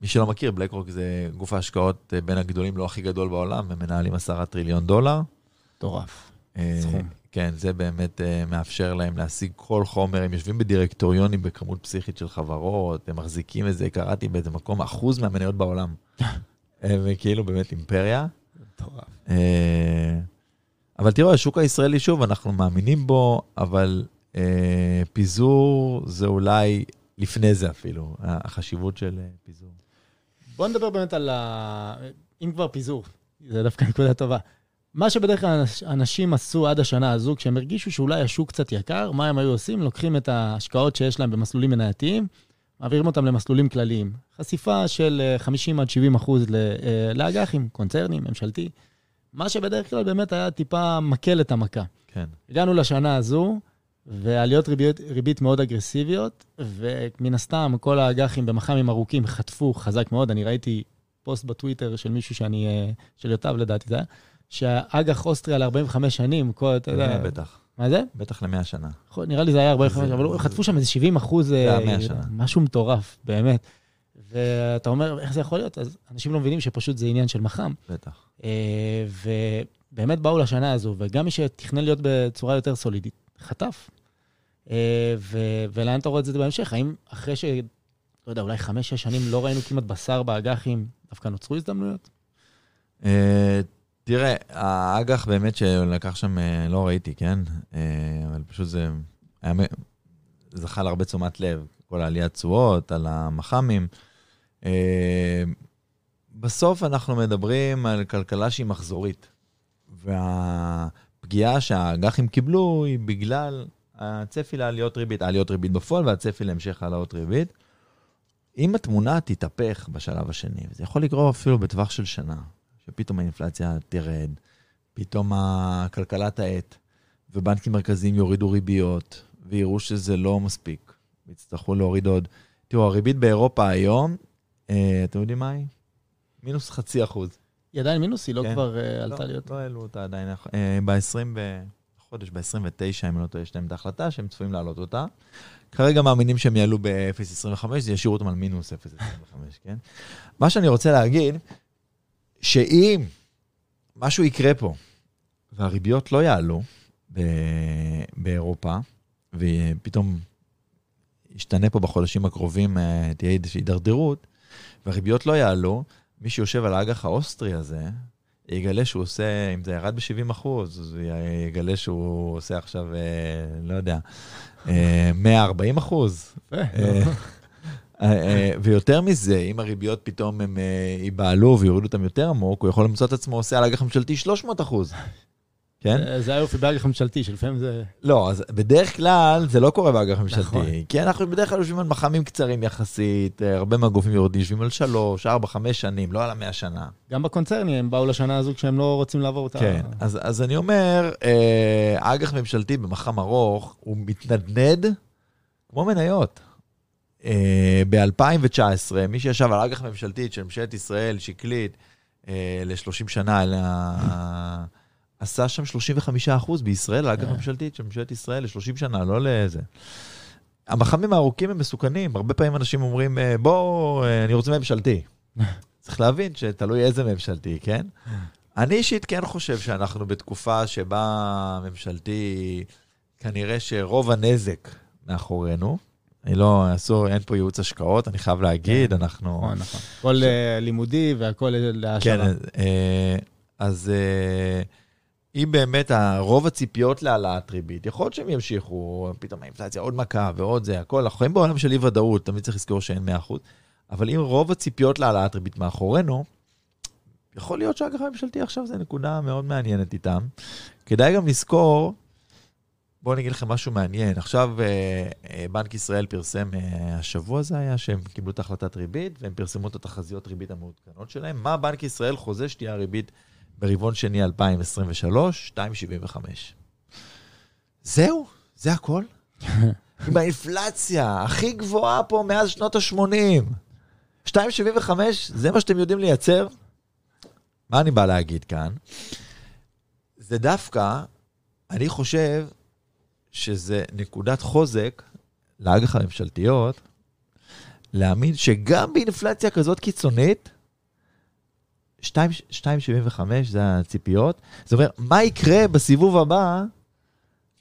מי שלא מכיר, בלקרוק זה גוף ההשקעות אה, בין הגדולים, לא הכי גדול בעולם, הם מנהלים עשרה טריליון דולר. מטורף. אה, סכום. כן, זה באמת אה, מאפשר להם להשיג כל חומר, הם יושבים בדירקטוריונים בכמות פסיכית של חברות, הם מחזיקים את זה, קראתי באיזה מקום, אחוז מהמניות בעולם. <laughs> הם כאילו באמת אימפריה. מטורף. אבל תראו, השוק הישראלי, שוב, אנחנו מאמינים בו, אבל פיזור זה אולי לפני זה אפילו, החשיבות של פיזור. בוא נדבר באמת על ה... אם כבר פיזור, זה דווקא נקודה טובה. מה שבדרך כלל אנשים עשו עד השנה הזו, כשהם הרגישו שאולי השוק קצת יקר, מה הם היו עושים? לוקחים את ההשקעות שיש להם במסלולים מנייתיים, מעבירים אותם למסלולים כלליים. חשיפה של 50 אה, עד 70 אחוז אה, לאג"חים, קונצרנים, ממשלתי. מה שבדרך כלל באמת היה טיפה מקל את המכה. כן. הגענו לשנה הזו, ועליות ריבית, ריבית מאוד אגרסיביות, ומן הסתם כל האג"חים במח"מים ארוכים חטפו חזק מאוד. אני ראיתי פוסט בטוויטר של מישהו שאני, אה, של יוטב לדעתי זה היה, שהאג"ח אוסטריה ל-45 שנים, כל, אתה יודע... בטח. מה זה? בטח ל-100 שנה. נראה לי זה היה 45, אבל זה... חטפו שם איזה 70 אחוז... זה היה 100 שנה. משהו מטורף, באמת. ואתה אומר, איך זה יכול להיות? אז אנשים לא מבינים שפשוט זה עניין של מח"מ. בטח. אה, ובאמת באו לשנה הזו, וגם מי שתכנן להיות בצורה יותר סולידית, חטף. אה, ו- ולאן אתה רואה את זה בהמשך? האם אחרי ש... לא יודע, אולי חמש-שש שנים לא ראינו כמעט בשר באג"חים, דווקא נוצרו הזדמנויות? אה, תראה, האג"ח באמת שלקח שם, אה, לא ראיתי, כן? אבל פשוט זה היה, זכה להרבה תשומת לב, כל העליית תשואות, על המח"מים. בסוף אנחנו מדברים על כלכלה שהיא מחזורית, והפגיעה שהאג"חים קיבלו היא בגלל הצפי לעליות ריבית, עליות ריבית בפועל והצפי להמשך העלאות ריבית. אם התמונה תתהפך בשלב השני, וזה יכול לקרות אפילו בטווח של שנה, שפתאום האינפלציה תרד, פתאום הכלכלה תאט, ובנקים מרכזיים יורידו ריביות, ויראו שזה לא מספיק, ויצטרכו להוריד עוד. תראו, הריבית באירופה היום, אה, אתם יודעים מה היא? מינוס חצי אחוז. היא עדיין מינוס? היא לא כן. כבר אה, עלתה לא, להיות? לא העלו אותה עדיין. אה, ב-20 חודש, ב-29, אם לא טועה, יש להם את ההחלטה שהם צפויים להעלות אותה. כרגע מאמינים שהם יעלו ב-0.25, זה ישאירו אותם על מינוס 0.25, כן? מה שאני רוצה להגיד, שאם משהו יקרה פה, והריביות לא יעלו באירופה, ופתאום ישתנה פה בחודשים הקרובים, אה, תהיה איזושהי הידרדרות, והריביות לא יעלו, מי שיושב על האג"ח האוסטרי הזה, יגלה שהוא עושה, אם זה ירד ב-70 אחוז, אז יגלה שהוא עושה עכשיו, אה, לא יודע, אה, 140 אחוז. אה, אה, ויותר מזה, אם הריביות פתאום הם ייבהלו ויורידו אותם יותר עמוק, הוא יכול למצוא את עצמו עושה על אג"ח ממשלתי 300 אחוז. כן? זה היופי באג"ח ממשלתי, שלפעמים זה... לא, אז בדרך כלל זה לא קורה באג"ח ממשלתי. נכון. כי אנחנו בדרך כלל יושבים על מח"מים קצרים יחסית, אה, הרבה מהגופים יורדים, יושבים על שלוש, ארבע, חמש שנים, לא על המאה שנה. גם בקונצרני, הם באו לשנה הזו כשהם לא רוצים לעבור אותה. כן, אז, אז אני אומר, אה, אג"ח ממשלתי במח"ם ארוך, הוא מתנדנד כמו מניות. אה, ב-2019, מי שישב על אג"ח ממשלתית של ממשלת ישראל, שקלית, ל-30 שנה. עשה שם 35 אחוז בישראל, לאג"ח אה. ממשלתית של ממשלת ישראל ל-30 שנה, לא לזה. המח"מים הארוכים הם מסוכנים, הרבה פעמים אנשים אומרים, אה, בוא, אה, אני רוצה ממשלתי. <laughs> צריך להבין שתלוי איזה ממשלתי, כן? <laughs> אני אישית כן חושב שאנחנו בתקופה שבה ממשלתי, כנראה שרוב הנזק מאחורינו. אני לא, אסור, אין פה ייעוץ השקעות, אני חייב להגיד, כן. אנחנו... נכון, נכון. הכל לימודי והכל להשארה. כן, אז... אם באמת רוב הציפיות להעלאת ריבית, יכול להיות שהם ימשיכו, פתאום האינפלציה עוד מכה ועוד זה, הכל, אנחנו חיים בעולם של אי ודאות, תמיד צריך לזכור שאין 100%, אבל אם רוב הציפיות להעלאת ריבית מאחורינו, יכול להיות שהאג"ח הממשלתי עכשיו זה נקודה מאוד מעניינת איתם. כדאי גם לזכור, בואו אני אגיד לכם משהו מעניין. עכשיו אה, אה, בנק ישראל פרסם, אה, השבוע זה היה, שהם קיבלו את החלטת ריבית, והם פרסמו את התחזיות ריבית המעודכנות שלהם. מה בנק ישראל חוזה שתהיה הריבית ברבעון שני 2023, 2.75. זהו, זה הכל. <laughs> עם האינפלציה הכי גבוהה פה מאז שנות ה-80. 2.75, זה מה שאתם יודעים לייצר? מה אני בא להגיד כאן? זה דווקא, אני חושב שזה נקודת חוזק לאג"ח הממשלתיות, להאמין שגם באינפלציה כזאת קיצונית, 2.75 זה הציפיות. זאת אומרת, מה יקרה בסיבוב הבא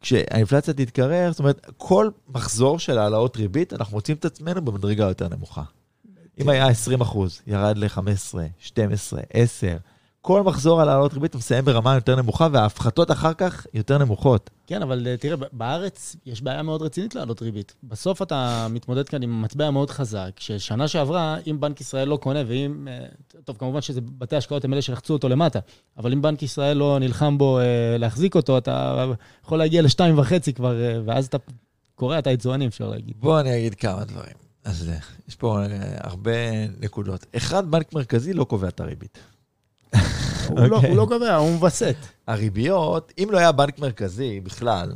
כשהאינפלציה תתקרר? זאת אומרת, כל מחזור של העלאות ריבית, אנחנו מוצאים את עצמנו במדרגה יותר נמוכה. אם היה 20 אחוז, ירד ל-15, 12, 10, כל מחזור על העלות ריבית מסיים ברמה יותר נמוכה, וההפחתות אחר כך יותר נמוכות. כן, אבל אה, תראה, בארץ יש בעיה מאוד רצינית להעלות ריבית. בסוף אתה מתמודד כאן עם מטבע מאוד חזק, ששנה שעברה, אם בנק ישראל לא קונה, ואם... אה, טוב, כמובן שזה בתי השקעות הם אלה שלחצו אותו למטה, אבל אם בנק ישראל לא נלחם בו אה, להחזיק אותו, אתה יכול להגיע לשתיים וחצי כבר, ואז אתה קורע את היצואנים, אפשר להגיד. בוא אני אגיד כמה דברים. אז יש פה הרבה נקודות. אחד, בנק מרכזי לא קובע את הריבית. הוא, לא, הוא לא קובע, הוא מווסת. הריביות, אם לא היה בנק מרכזי בכלל,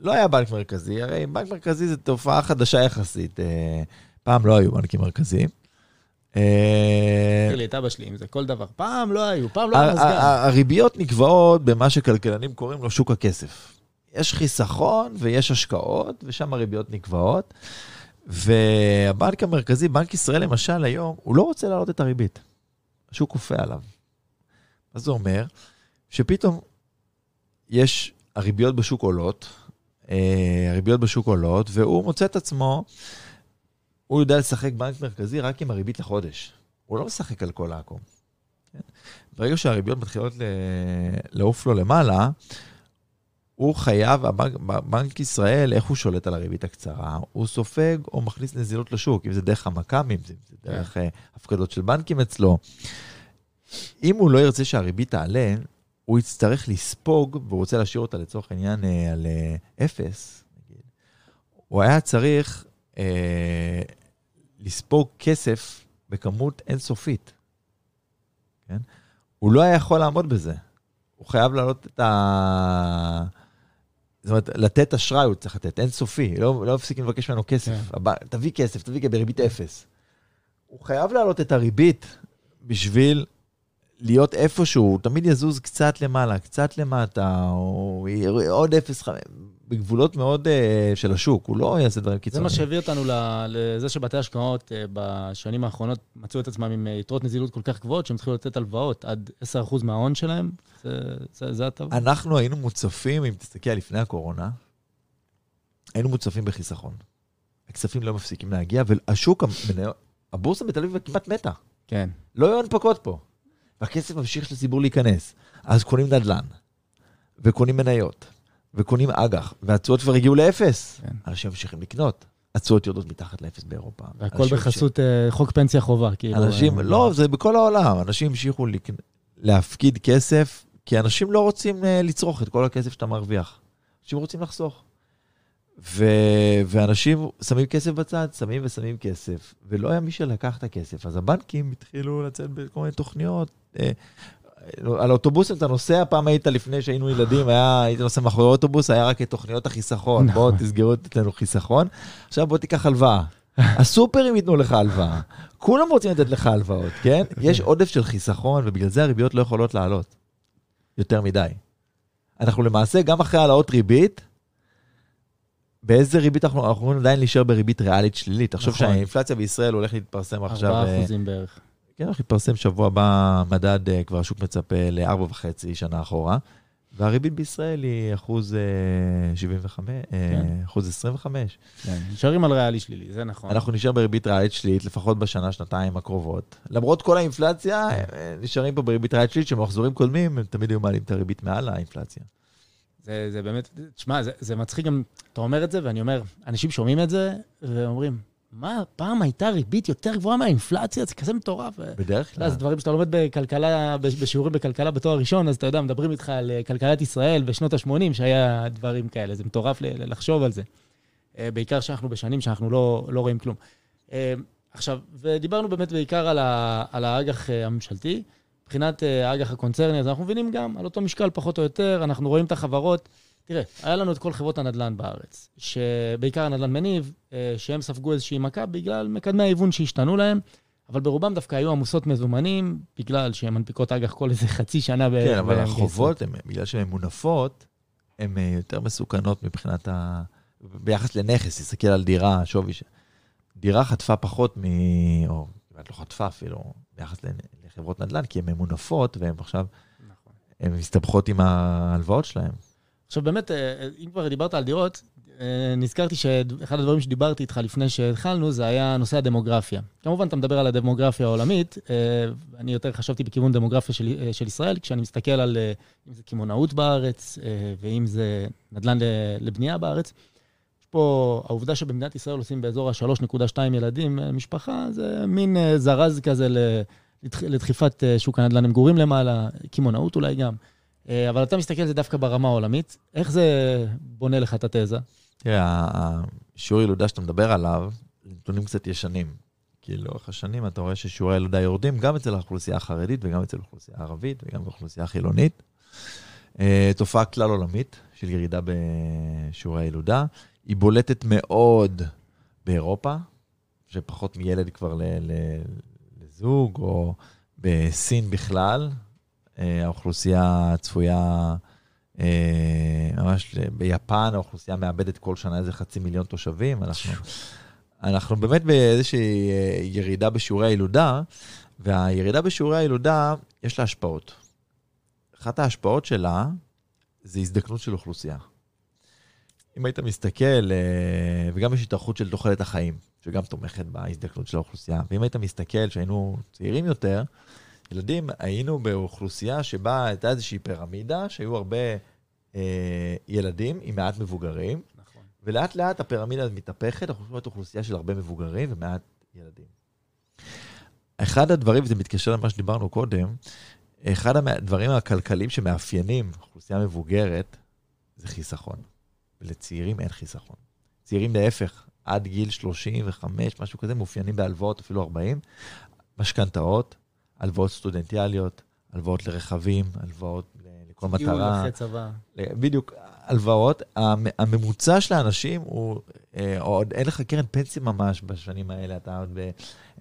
לא היה בנק מרכזי, הרי בנק מרכזי זו תופעה חדשה יחסית. אה, פעם לא היו בנקים מרכזיים. תגיד לי את אבא שלי, אם זה כל דבר. פעם לא היו, פעם לא היה מזגן. הריביות נקבעות במה שכלכלנים קוראים לו שוק הכסף. יש חיסכון ויש השקעות, ושם הריביות נקבעות. והבנק המרכזי, בנק ישראל למשל היום, הוא לא רוצה להעלות את הריבית. השוק כופה עליו. מה זה אומר? שפתאום יש, הריביות בשוק עולות, אה, הריביות בשוק עולות, והוא מוצא את עצמו, הוא יודע לשחק בנק מרכזי רק עם הריבית לחודש. הוא לא משחק על כל העקום. כן? ברגע שהריביות מתחילות לעוף לו למעלה, הוא חייב, בנק ישראל, איך הוא שולט על הריבית הקצרה? הוא סופג או מכניס נזילות לשוק, אם זה דרך המכ"מים, אם זה דרך כן. הפקדות של בנקים אצלו. אם הוא לא ירצה שהריבית תעלה, הוא יצטרך לספוג, והוא רוצה להשאיר אותה לצורך העניין אה, על אה, אפס. הוא היה צריך אה, לספוג כסף בכמות אינסופית, כן? הוא לא היה יכול לעמוד בזה. הוא חייב להעלות את ה... זאת אומרת, לתת אשראי הוא צריך לתת, אינסופי, לא, לא מפסיקים לבקש ממנו כסף. כן. הבא, תביא כסף, תביא כסף בריבית אפס. הוא חייב להעלות את הריבית בשביל להיות איפשהו, תמיד יזוז קצת למעלה, קצת למטה, או עוד אפס, בגבולות מאוד uh, של השוק, הוא לא יעשה דברים קיצוניים. זה מה שהביא אותנו לזה שבתי השקעות uh, בשנים האחרונות מצאו את עצמם עם uh, יתרות נזילות כל כך גבוהות, שהם התחילו לתת הלוואות עד 10% מההון שלהם, זה, זה, זה הטוב. אנחנו היינו מוצפים, אם תסתכל לפני הקורונה, היינו מוצפים בחיסכון. הכספים לא מפסיקים להגיע, והשוק, הבורסה בתל אביב כמעט מתה. כן. לא היו הנפקות פה. והכסף ממשיך לציבור להיכנס. אז קונים נדל"ן, וקונים מניות, וקונים אג"ח, והתשואות כבר הגיעו לאפס. כן. אנשים ממשיכים לקנות. התשואות יורדות מתחת לאפס באירופה. והכל בחסות ש... אה, חוק פנסיה חובה, כאילו. אנשים, אה, לא, זה בכל העולם. אנשים המשיכו לק... להפקיד כסף, כי אנשים לא רוצים אה, לצרוך את כל הכסף שאתה מרוויח. אנשים רוצים לחסוך. ו... ואנשים שמים כסף בצד, שמים ושמים כסף, ולא היה מי שלקח את הכסף. אז הבנקים התחילו לצאת בכל מיני תוכניות. על אוטובוסים אתה נוסע, פעם היית לפני שהיינו ילדים, היה, היית נוסע מאחורי אוטובוס, היה רק את תוכניות החיסכון. נכון. תסגרו אצלנו חיסכון. עכשיו בוא תיקח הלוואה. <laughs> הסופרים ייתנו לך הלוואה. כולם רוצים לתת לך הלוואות, כן? <laughs> יש עודף של חיסכון, ובגלל זה הריביות לא יכולות לעלות יותר מדי. אנחנו למעשה, גם אחרי העלאות ריבית, באיזה ריבית אנחנו, אנחנו עדיין להישאר בריבית ריאלית שלילית. תחשוב נכון. שהאינפלציה בישראל הולך להתפרסם עכשיו... 4 אה, אחוזים בערך. כן, הולך להתפרסם שבוע הבא מדד, אה, כבר השוק מצפה ל-4.5 שנה אחורה. והריבית בישראל היא אחוז 75, אה, כן. אחוז 25. כן, נשארים על ריאלי שלילי, זה נכון. אנחנו נשאר בריבית ריאלית שלילית לפחות בשנה, שנתיים הקרובות. למרות כל האינפלציה. נשארים פה בריבית ריאלית שלילית, שמחזורים קודמים, הם תמיד היו מעלים את הריבית מעל האינפלציה. זה, זה באמת, תשמע, זה, זה מצחיק גם, אתה אומר את זה, ואני אומר, אנשים שומעים את זה, ואומרים, מה, פעם הייתה ריבית יותר גבוהה מהאינפלציה? זה כזה מטורף. בדרך כלל. זה דברים שאתה לומד בכלכלה, בשיעורים בכלכלה בתואר ראשון, אז אתה יודע, מדברים איתך על אה, כלכלת ישראל בשנות ה-80, שהיה דברים כאלה, זה מטורף לחשוב על זה. אה, בעיקר שאנחנו בשנים שאנחנו לא, לא רואים כלום. אה, עכשיו, ודיברנו באמת בעיקר על האג"ח הממשלתי. מבחינת האג"ח הקונצרני, אז אנחנו מבינים גם על אותו משקל פחות או יותר, אנחנו רואים את החברות. תראה, היה לנו את כל חברות הנדל"ן בארץ, שבעיקר הנדל"ן מניב, אה, שהם ספגו איזושהי מכה בגלל מקדמי ההיוון שהשתנו להם, אבל ברובם דווקא היו עמוסות מזומנים, בגלל שהן מנפיקות אג"ח כל איזה חצי שנה. כן, אבל החובות, הם, בגלל שהן מונפות, הן אה, יותר מסוכנות מבחינת ה... ביחס לנכס, תסתכל על דירה, שווי ש... דירה חטפה פחות מ... או כמעט לא חטפה אפילו, ביחס לחברות נדל"ן, כי הן ממונפות, והן עכשיו, נכון. הן מסתבכות עם ההלוואות שלהן. עכשיו באמת, אה, אם כבר דיברת על דירות, אה, נזכרתי שאחד הדברים שדיברתי איתך לפני שהתחלנו, זה היה נושא הדמוגרפיה. כמובן, אתה מדבר על הדמוגרפיה העולמית, אה, אני יותר חשבתי בכיוון דמוגרפיה של, אה, של ישראל, כשאני מסתכל על אם זה קמעונאות בארץ, ואם זה נדל"ן לבנייה בארץ. יש פה, העובדה שבמדינת ישראל עושים באזור ה-3.2 ילדים משפחה, זה מין זרז כזה לדחיפת שוק הנדל"ן למגורים למעלה, קמעונאות אולי גם. אבל אתה מסתכל על זה דווקא ברמה העולמית, איך זה בונה לך את התזה? תראה, השיעור ילודה שאתה מדבר עליו, נתונים קצת ישנים. כי לאורך השנים אתה רואה ששיעורי הילודה יורדים גם אצל האוכלוסייה החרדית וגם אצל האוכלוסייה הערבית וגם באוכלוסייה החילונית. אה, תופעה כלל עולמית של ירידה בשיעורי הילודה. היא בולטת מאוד באירופה, שפחות מילד כבר לזוג, או בסין בכלל. אה, האוכלוסייה צפויה אה, ממש ביפן האוכלוסייה מאבדת כל שנה איזה חצי מיליון תושבים. אנחנו, אנחנו באמת באיזושהי אה, ירידה בשיעורי הילודה, והירידה בשיעורי הילודה, יש לה השפעות. אחת ההשפעות שלה זה הזדקנות של אוכלוסייה. אם היית מסתכל, וגם יש התארכות של תוחלת החיים, שגם תומכת בהזדקנות של האוכלוסייה, ואם היית מסתכל, שהיינו צעירים יותר, ילדים, היינו באוכלוסייה שבה הייתה איזושהי פירמידה, שהיו הרבה אה, ילדים עם מעט מבוגרים, נכון. ולאט לאט הפירמידה מתהפכת, אנחנו רואים אוכלוסייה של הרבה מבוגרים ומעט ילדים. אחד הדברים, וזה מתקשר למה שדיברנו קודם, אחד הדברים הכלכליים שמאפיינים אוכלוסייה מבוגרת, זה חיסכון. ולצעירים אין חיסכון. צעירים להפך, עד גיל 35, משהו כזה, מאופיינים בהלוואות, אפילו 40, משכנתאות, הלוואות סטודנטיאליות, הלוואות לרכבים, הלוואות לכל מטרה. טיול אחרי צבא. בדיוק, הלוואות. הממוצע של האנשים הוא, אה, עוד אין לך קרן פנסיה ממש בשנים האלה, אתה עוד ב...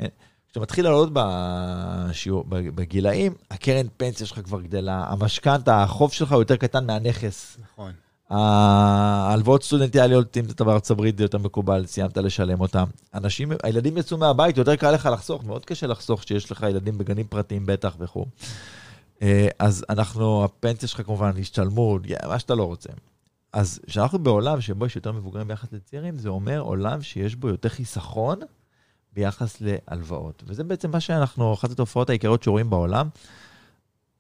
אה, כשאתה מתחיל לעלות בשיעור, בגילאים, הקרן פנסיה שלך כבר גדלה, המשכנתה, החוב שלך הוא יותר קטן מהנכס. נכון. ההלוואות סטודנטיאליות, אם אתה בארצות הברית, זה יותר מקובל, סיימת לשלם אותם. אנשים, הילדים יצאו מהבית, יותר קל לך לחסוך, מאוד קשה לחסוך כשיש לך ילדים בגנים פרטיים בטח וכו'. אה, אז אנחנו, הפנסיה שלך כמובן, השתלמות, מה שאתה לא רוצה. אז כשאנחנו בעולם שבו יש יותר מבוגרים ביחס לצעירים, זה אומר עולם שיש בו יותר חיסכון ביחס להלוואות. וזה בעצם מה שאנחנו, אחת התופעות העיקריות שרואים בעולם.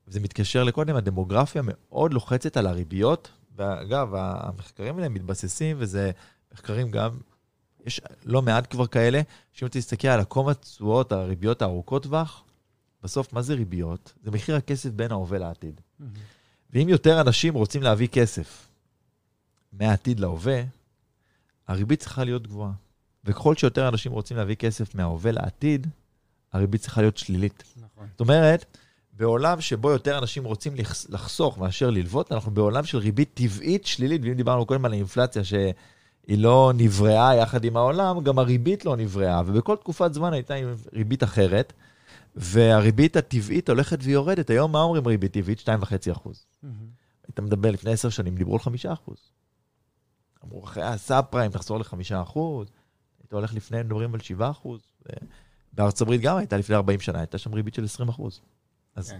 זה מתקשר לקודם, הדמוגרפיה מאוד לוחצת על הריביות ואגב, המחקרים האלה מתבססים, וזה מחקרים גם, יש לא מעט כבר כאלה, שאם אתה תסתכל על עקום התשואות, הריביות הארוכות טווח, בסוף, מה זה ריביות? זה מחיר הכסף בין ההווה לעתיד. Mm-hmm. ואם יותר אנשים רוצים להביא כסף מהעתיד להווה, הריבית צריכה להיות גבוהה. וככל שיותר אנשים רוצים להביא כסף מההווה לעתיד, הריבית צריכה להיות שלילית. נכון. זאת אומרת, בעולם שבו יותר אנשים רוצים לחסוך מאשר ללוות, אנחנו בעולם של ריבית טבעית שלילית, ואם דיברנו קודם על האינפלציה שהיא לא נבראה יחד עם העולם, גם הריבית לא נבראה, ובכל תקופת זמן הייתה עם ריבית אחרת, והריבית הטבעית הולכת ויורדת. היום מה אומרים ריבית טבעית? 2.5 אחוז. Mm-hmm. היית מדבר לפני עשר שנים, דיברו על 5 אחוז. אמרו, אחרי הסאב פריים תחזור ל-5 אחוז, היית הולך לפני, מדברים על 7 אחוז. בארצות הברית גם הייתה לפני 40 שנה, הייתה שם ריבית של 20 אחוז. אז, כן.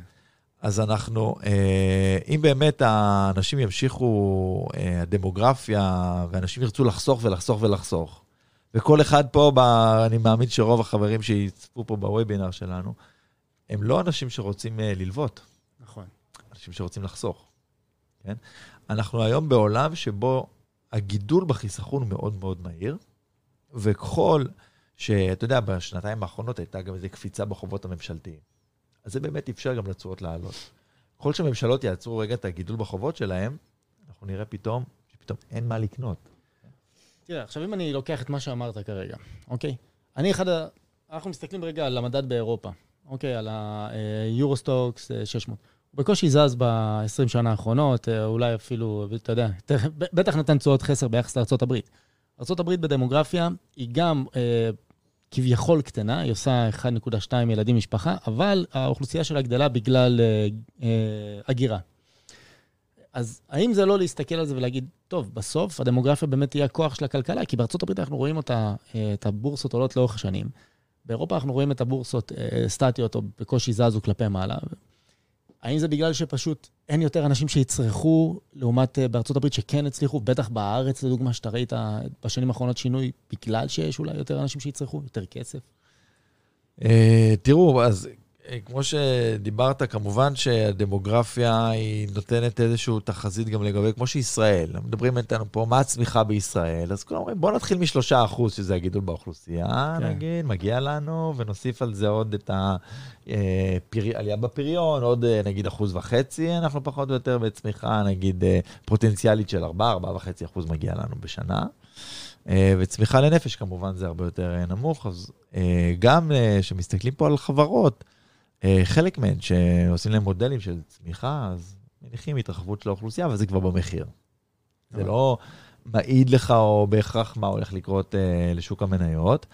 אז אנחנו, אה, אם באמת האנשים ימשיכו, אה, הדמוגרפיה, ואנשים ירצו לחסוך ולחסוך ולחסוך, וכל אחד פה, ב, אני מאמין שרוב החברים שיצפו פה בוובינר שלנו, הם לא אנשים שרוצים אה, ללוות. נכון. אנשים שרוצים לחסוך, כן? אנחנו היום בעולם שבו הגידול בחיסכון הוא מאוד מאוד מהיר, וככל שאתה יודע, בשנתיים האחרונות הייתה גם איזו קפיצה בחובות הממשלתיים. אז זה באמת אפשר גם לתשואות לעלות. ככל שהממשלות יעצרו רגע את הגידול בחובות שלהם, אנחנו נראה פתאום שפתאום אין מה לקנות. תראה, עכשיו אם אני לוקח את מה שאמרת כרגע, אוקיי? אני אחד ה... אנחנו מסתכלים רגע על המדד באירופה, אוקיי? על היורוסטוקס 600. אה, הוא בקושי זז ב-20 שנה האחרונות, אולי אפילו, אתה יודע, בטח נתן תשואות חסר ביחס לארה"ב. ארה"ב בדמוגרפיה היא גם אה, כביכול קטנה, היא עושה 1.2 ילדים משפחה, אבל האוכלוסייה שלה גדלה בגלל אה, אה, הגירה. אז האם זה לא להסתכל על זה ולהגיד, טוב, בסוף הדמוגרפיה באמת תהיה הכוח של הכלכלה? כי בארצות הברית אנחנו רואים אותה, אה, את הבורסות עולות לאורך השנים. באירופה אנחנו רואים את הבורסות סטטיות או בקושי זזו כלפי מעלה. האם זה בגלל שפשוט אין יותר אנשים שיצרכו, לעומת אה, בארצות הברית שכן הצליחו, בטח בארץ, לדוגמה, שאתה ראית בשנים האחרונות שינוי, בגלל שיש אולי יותר אנשים שיצרכו, יותר כסף? אה, תראו, אז כמו שדיברת, כמובן שהדמוגרפיה היא נותנת איזושהי תחזית גם לגבי, כמו שישראל, מדברים איתנו פה, מה הצמיחה בישראל? אז כולם אומרים, בואו נתחיל משלושה אחוז, שזה הגידול באוכלוסייה, כן. נגיד, מגיע לנו, ונוסיף על זה עוד את העלייה אה, בפריון, עוד אה, נגיד אחוז וחצי, אנחנו פחות או יותר בצמיחה, נגיד, פוטנציאלית של ארבעה, ארבעה וחצי אחוז מגיע לנו בשנה. וצמיחה לנפש כמובן זה הרבה יותר נמוך, אז גם כשמסתכלים פה על חברות, אה, חלק מהן שעושים להם מודלים של צמיחה, אז מניחים התרחבות של האוכלוסייה, אבל זה כבר במחיר. זה לא מעיד לך או בהכרח מה הולך לקרות אה, לשוק המניות.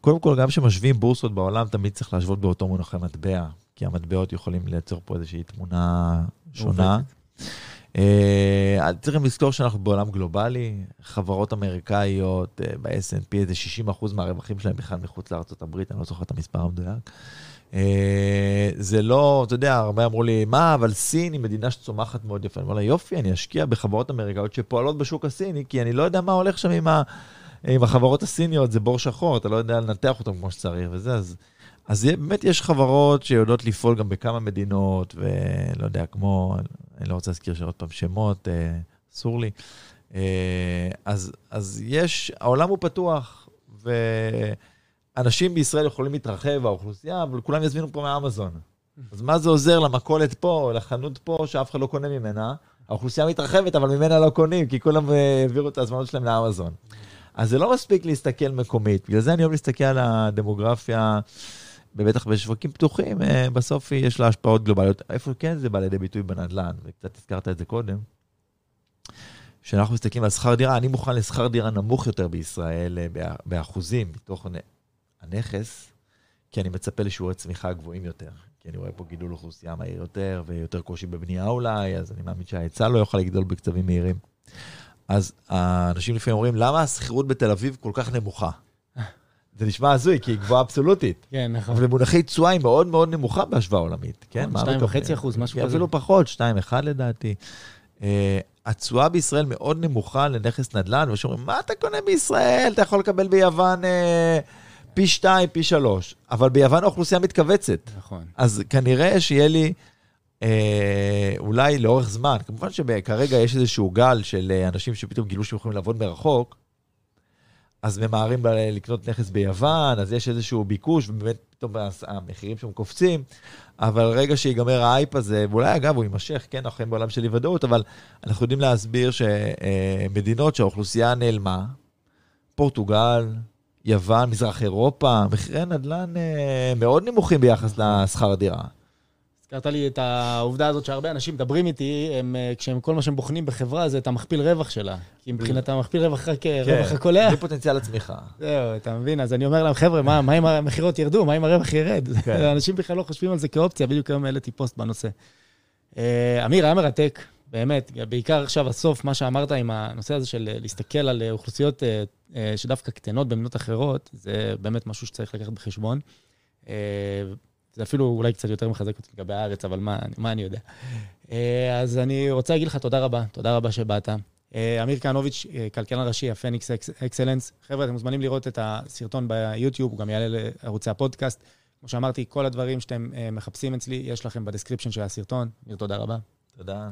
קודם כל, גם כשמשווים בורסות בעולם, תמיד צריך להשוות באותו מונחי מטבע, כי המטבעות יכולים לייצר פה איזושהי תמונה שונה. Uh, צריכים לזכור שאנחנו בעולם גלובלי, חברות אמריקאיות uh, ב-S&P, איזה 60% מהרווחים שלהם בכלל מחוץ לארה"ב, אני לא זוכר את המספר המדויק. אה, זה לא, אתה יודע, הרבה אמרו לי, מה, אבל סין היא מדינה שצומחת מאוד יפה. אני אומר לה, יופי, אני אשקיע בחברות אמריקאיות שפועלות בשוק הסיני, כי אני לא יודע מה הולך שם עם, ה, עם החברות הסיניות, זה בור שחור, אתה לא יודע לנתח אותם כמו שצריך וזה, אז... אז באמת יש חברות שיודעות לפעול גם בכמה מדינות, ולא יודע, כמו, אני לא רוצה להזכיר עוד פעם שמות, אה, אסור לי. אה, אז, אז יש, העולם הוא פתוח, ו... אנשים בישראל יכולים להתרחב, האוכלוסייה, אבל כולם יזמינו פה מאמזון. אז מה זה עוזר למכולת פה, לחנות פה, שאף אחד לא קונה ממנה? האוכלוסייה מתרחבת, אבל ממנה לא קונים, כי כולם אה, העבירו את ההזמנות שלהם לאמזון. אז זה לא מספיק להסתכל מקומית. בגלל זה אני אוהב להסתכל על הדמוגרפיה, ובטח בשווקים פתוחים, אה, בסוף יש לה השפעות גלובליות. איפה כן זה בא לידי ביטוי בנדל"ן, וקצת הזכרת את זה קודם. כשאנחנו מסתכלים על שכר דירה, אני מוכן לשכר דירה נמוך יותר בישראל, אה, באחוזים, מתוך הנכס, כי אני מצפה לשיעורי צמיחה גבוהים יותר. כי אני רואה פה גידול אוכלוסייה מהיר יותר, ויותר קושי בבנייה אולי, אז אני מאמין שההיצע לא יוכל לגדול בקצבים מהירים. אז האנשים לפעמים אומרים, למה השכירות בתל אביב כל כך נמוכה? <laughs> זה נשמע הזוי, כי היא גבוהה אבסולוטית. כן, נכון. אבל במונחי תשואה היא מאוד מאוד נמוכה בהשוואה עולמית, כן? 2.5 אחוז, משהו כזה. אפילו פחות, 2.1 לדעתי. אה, התשואה בישראל מאוד נמוכה לנכס נדל"ן, ושאומרים, מה אתה קונה בישראל? אתה יכול לקבל ביוון אה, פי שתיים, פי שלוש. אבל ביוון האוכלוסייה מתכווצת. נכון. אז כנראה שיהיה לי, אה, אולי לאורך זמן, כמובן שכרגע יש איזשהו גל של אה, אנשים שפתאום גילו שהם יכולים לעבוד מרחוק, אז ממהרים לקנות נכס ביוון, אז יש איזשהו ביקוש, ובאמת פתאום המחירים שם קופצים, אבל רגע שיגמר האייפ הזה, ואולי אגב הוא יימשך, כן, אנחנו חיים בעולם של אי ודאות, אבל אנחנו יודעים להסביר שמדינות שהאוכלוסייה נעלמה, פורטוגל, יוון, מזרח אירופה, מחירי נדל"ן אה, מאוד נמוכים ביחס לשכר הדירה. הזכרת לי את העובדה הזאת שהרבה אנשים מדברים איתי, הם, אה, כשהם, כל מה שהם בוחנים בחברה זה את המכפיל רווח שלה. כי מבחינתם המכפיל רווח רק אה, כן, רווח הקולע. בלי פוטנציאל הצמיחה. זהו, אתה מבין? אז אני אומר להם, חבר'ה, מה, מה אם המכירות ירדו? מה אם הרווח ירד? כן. <laughs> אנשים בכלל לא חושבים על זה כאופציה, בדיוק היום העליתי פוסט בנושא. אמיר, היה מרתק, באמת, בעיקר עכשיו הסוף, מה שאמרת עם הנושא הזה של להסתכל על אוכלוסיות אה, שדווקא קטנות במדינות אחרות, זה באמת משהו שצריך לקחת בחשבון. אה, זה אפילו אולי קצת יותר מחזק אותי לגבי הארץ, אבל מה, מה אני יודע. אה, אז אני רוצה להגיד לך תודה רבה, תודה רבה שבאת. אמיר כהנוביץ', כלכלן ראשי, הפניקס אקסלנס. חבר'ה, אתם מוזמנים לראות את הסרטון ביוטיוב, הוא גם יעלה לערוצי הפודקאסט. כמו שאמרתי, כל הדברים שאתם מחפשים אצלי, יש לכם ב description של הסרטון. אמיר, תודה רבה. תודה.